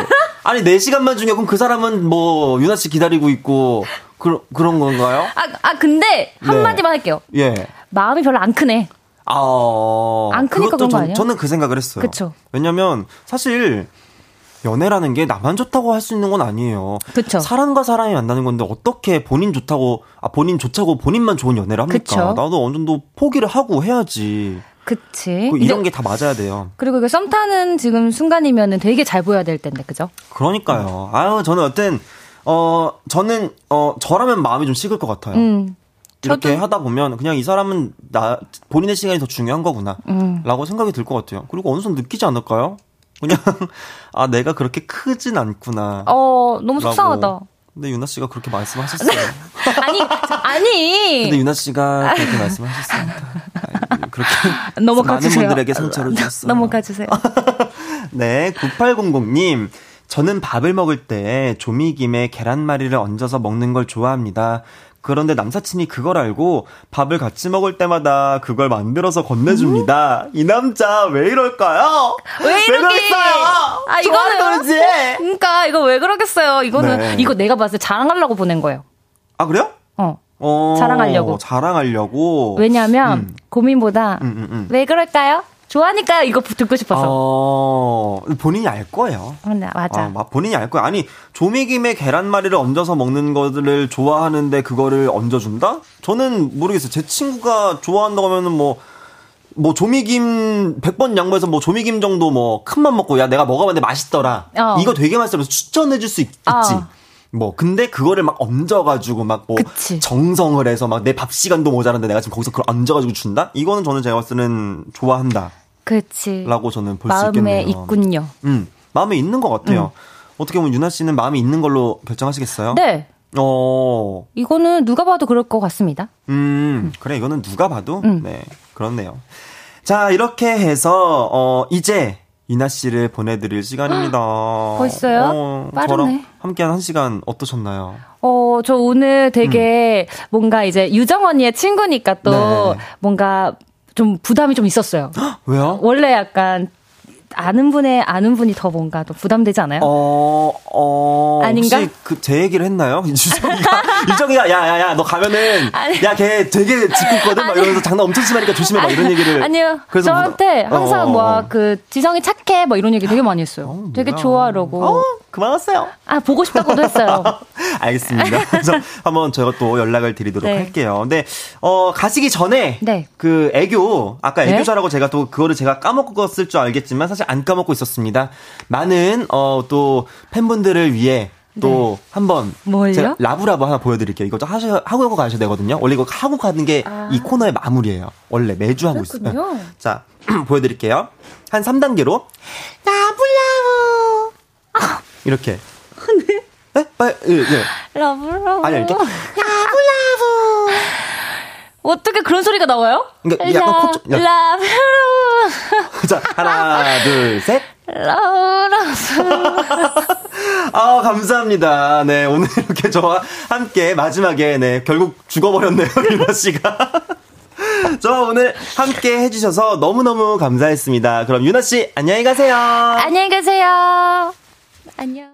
아니 내 시간만 중요해 그럼 그 사람은 뭐 유나 씨 기다리고 있고 그, 그런 건가요? 아, 아 근데 한마디만 네. 할게요. 예. 마음이 별로 안 크네. 아, 안 크니까 그런 거 아니야? 저는 그 생각을 했어요. 그쵸. 왜냐면 사실 연애라는 게 나만 좋다고 할 수 있는 건 아니에요. 그쵸. 사람과 사람이 만나는 건데 어떻게 본인 좋다고 아 본인 좋다고 본인만 좋은 연애를 합니까? 그쵸. 나도 어느 정도 포기를 하고 해야지. 그치. 그 이런 게 다 맞아야 돼요. 그리고 그썸 타는 지금 순간이면은 되게 잘 보여야 될 텐데, 그죠? 그러니까요. 아유, 저는 어떤 어, 저는, 어, 저라면 마음이 좀 식을 것 같아요. 음. 이렇게 저도... 하다 보면 그냥 이 사람은 나, 본인의 시간이 더 중요한 거구나. 음. 라고 생각이 들 것 같아요. 그리고 어느 정도 느끼지 않을까요? 그냥, 아, 내가 그렇게 크진 않구나. 어, 너무 속상하다. 근데 유나 씨가 그렇게 말씀하셨어요. 아니, 아니. 근데 유나 씨가 그렇게 말씀하셨습니다. 그렇게 넘어가 많은 분들에게 상처를 줬어요. 넘어가 주세요. 네, 9800님. 저는 밥을 먹을 때 조미김에 계란말이를 얹어서 먹는 걸 좋아합니다. 그런데 남사친이 그걸 알고 밥을 같이 먹을 때마다 그걸 만들어서 건네줍니다. 음? 이 남자 왜 이럴까요? 왜? 왜 그랬어요? 아 이거는 그러지. 그러니까 이거 왜 그러겠어요? 이거는 네. 이거 내가 봤을 때 자랑하려고 보낸 거예요. 아 그래요? 어. 어 자랑하려고. 자랑하려고. 왜냐하면 음. 고민보다 음, 음, 음. 왜 그럴까요? 좋아하니까 이거 듣고 싶어서. 어, 본인이 알 거예요. 네, 맞아. 어, 본인이 알 거야. 아니, 조미김에 계란말이를 얹어서 먹는 거를 좋아하는데 그거를 얹어준다? 저는 모르겠어요. 제 친구가 좋아한다고 하면은 뭐, 뭐 조미김 100번 양보해서 뭐 조미김 정도 뭐 큰 맘 먹고 야 내가 먹어봤는데 맛있더라. 어. 이거 되게 맛있어서 추천해 줄 수 있지. 어. 뭐 근데 그거를 막 얹어가지고 막 뭐 정성을 해서 막 내 밥 시간도 모자란데 내가 지금 거기서 그걸 얹어가지고 준다? 이거는 저는 제가 봤을 때는 좋아한다. 그렇지. 라고 저는 볼 수 있겠네요. 마음에 있군요. 음, 마음에 있는 것 같아요. 음. 어떻게 보면 유나 씨는 마음이 있는 걸로 결정하시겠어요? 네. 어. 이거는 누가 봐도 그럴 것 같습니다. 음, 음. 그래, 이거는 누가 봐도? 음. 네, 그렇네요. 자, 이렇게 해서, 어, 이제, 이나 씨를 보내드릴 시간입니다. 벌써요? 어, 빠르네. 함께한 한 시간 어떠셨나요? 어, 저 오늘 되게 음. 뭔가 이제 유정 언니의 친구니까 또 네. 뭔가 좀 부담이 좀 있었어요. 왜요? 원래 약간 아는 분의 아는 분이 더 뭔가 더 부담되지 않아요? 어, 어. 아닌가? 혹시 그 제 얘기를 했나요? 유정이가, 유정이가, 야, 야, 야, 너 가면은, 아니, 야, 걔 되게 짓궂거든? 막 이러면서 장난 엄청 심하니까 조심해, 막 이런 얘기를. 아니요. 그래서 저한테 항상 뭐, 어. 그, 지성이 착해, 뭐 이런 얘기 되게 많이 했어요. 어, 되게 좋아하라고. 어, 그만하세요. 아, 보고 싶다고도 했어요. 알겠습니다. 그래서 한번 저희가 또 연락을 드리도록 네. 할게요. 근데, 어, 가시기 전에, 네. 그 애교, 아까 네? 애교자라고 네? 제가 또 그거를 제가 까먹었을 줄 알겠지만 사실 안 까먹고 있었습니다. 많은, 어, 또 팬분들을 위해 또 네. 한번 제가 라브라브 하나 보여드릴게요. 이거 좀 하셔, 하고 가셔야 되거든요. 원래 이거 하고 가는 게이 아. 코너의 마무리예요. 원래 매주 하고 그렇군요. 있어요. 자, 보여드릴게요. 한 3단계로 라브라브 아. 이렇게. 네? 네? 빨리, 예, 예. Love love. 아니, 이렇게. 라브라브. 어떻게 그런 소리가 나와요? 그러니까 약간 좀. 라브라브. 자, 하나, 둘, 셋. 라브라브. 아, 감사합니다. 네, 오늘 이렇게 저와 함께 마지막에, 네, 결국 죽어버렸네요, 유나 씨가. 저 오늘 함께 해주셔서 너무너무 감사했습니다. 그럼 유나 씨, 안녕히 가세요. 안녕히 가세요. 안녕.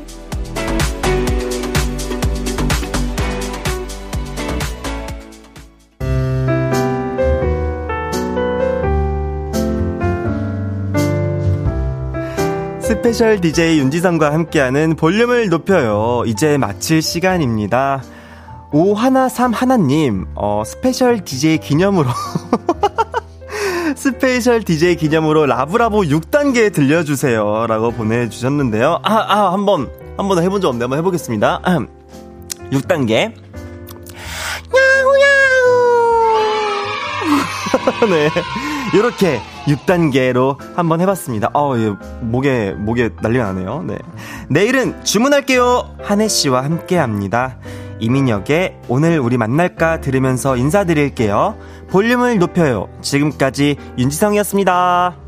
스페셜 DJ 윤지성과 함께하는 볼륨을 높여요. 이제 마칠 시간입니다. 오하나삼 하나님, 어, 스페셜 DJ 기념으로. 스페셜 DJ 기념으로 라브라브 6단계 들려주세요. 라고 보내주셨는데요. 아, 아, 한 번, 한 번 해본 적 없는데 한번 해보겠습니다. 6단계. 야우야우. 네. 요렇게 6단계로 한번 해봤습니다. 어, 예, 목에, 목에 난리가 나네요. 네. 내일은 주문할게요. 한혜씨와 함께 합니다. 이민혁의 오늘 우리 만날까 들으면서 인사드릴게요. 볼륨을 높여요. 지금까지 윤지성이었습니다.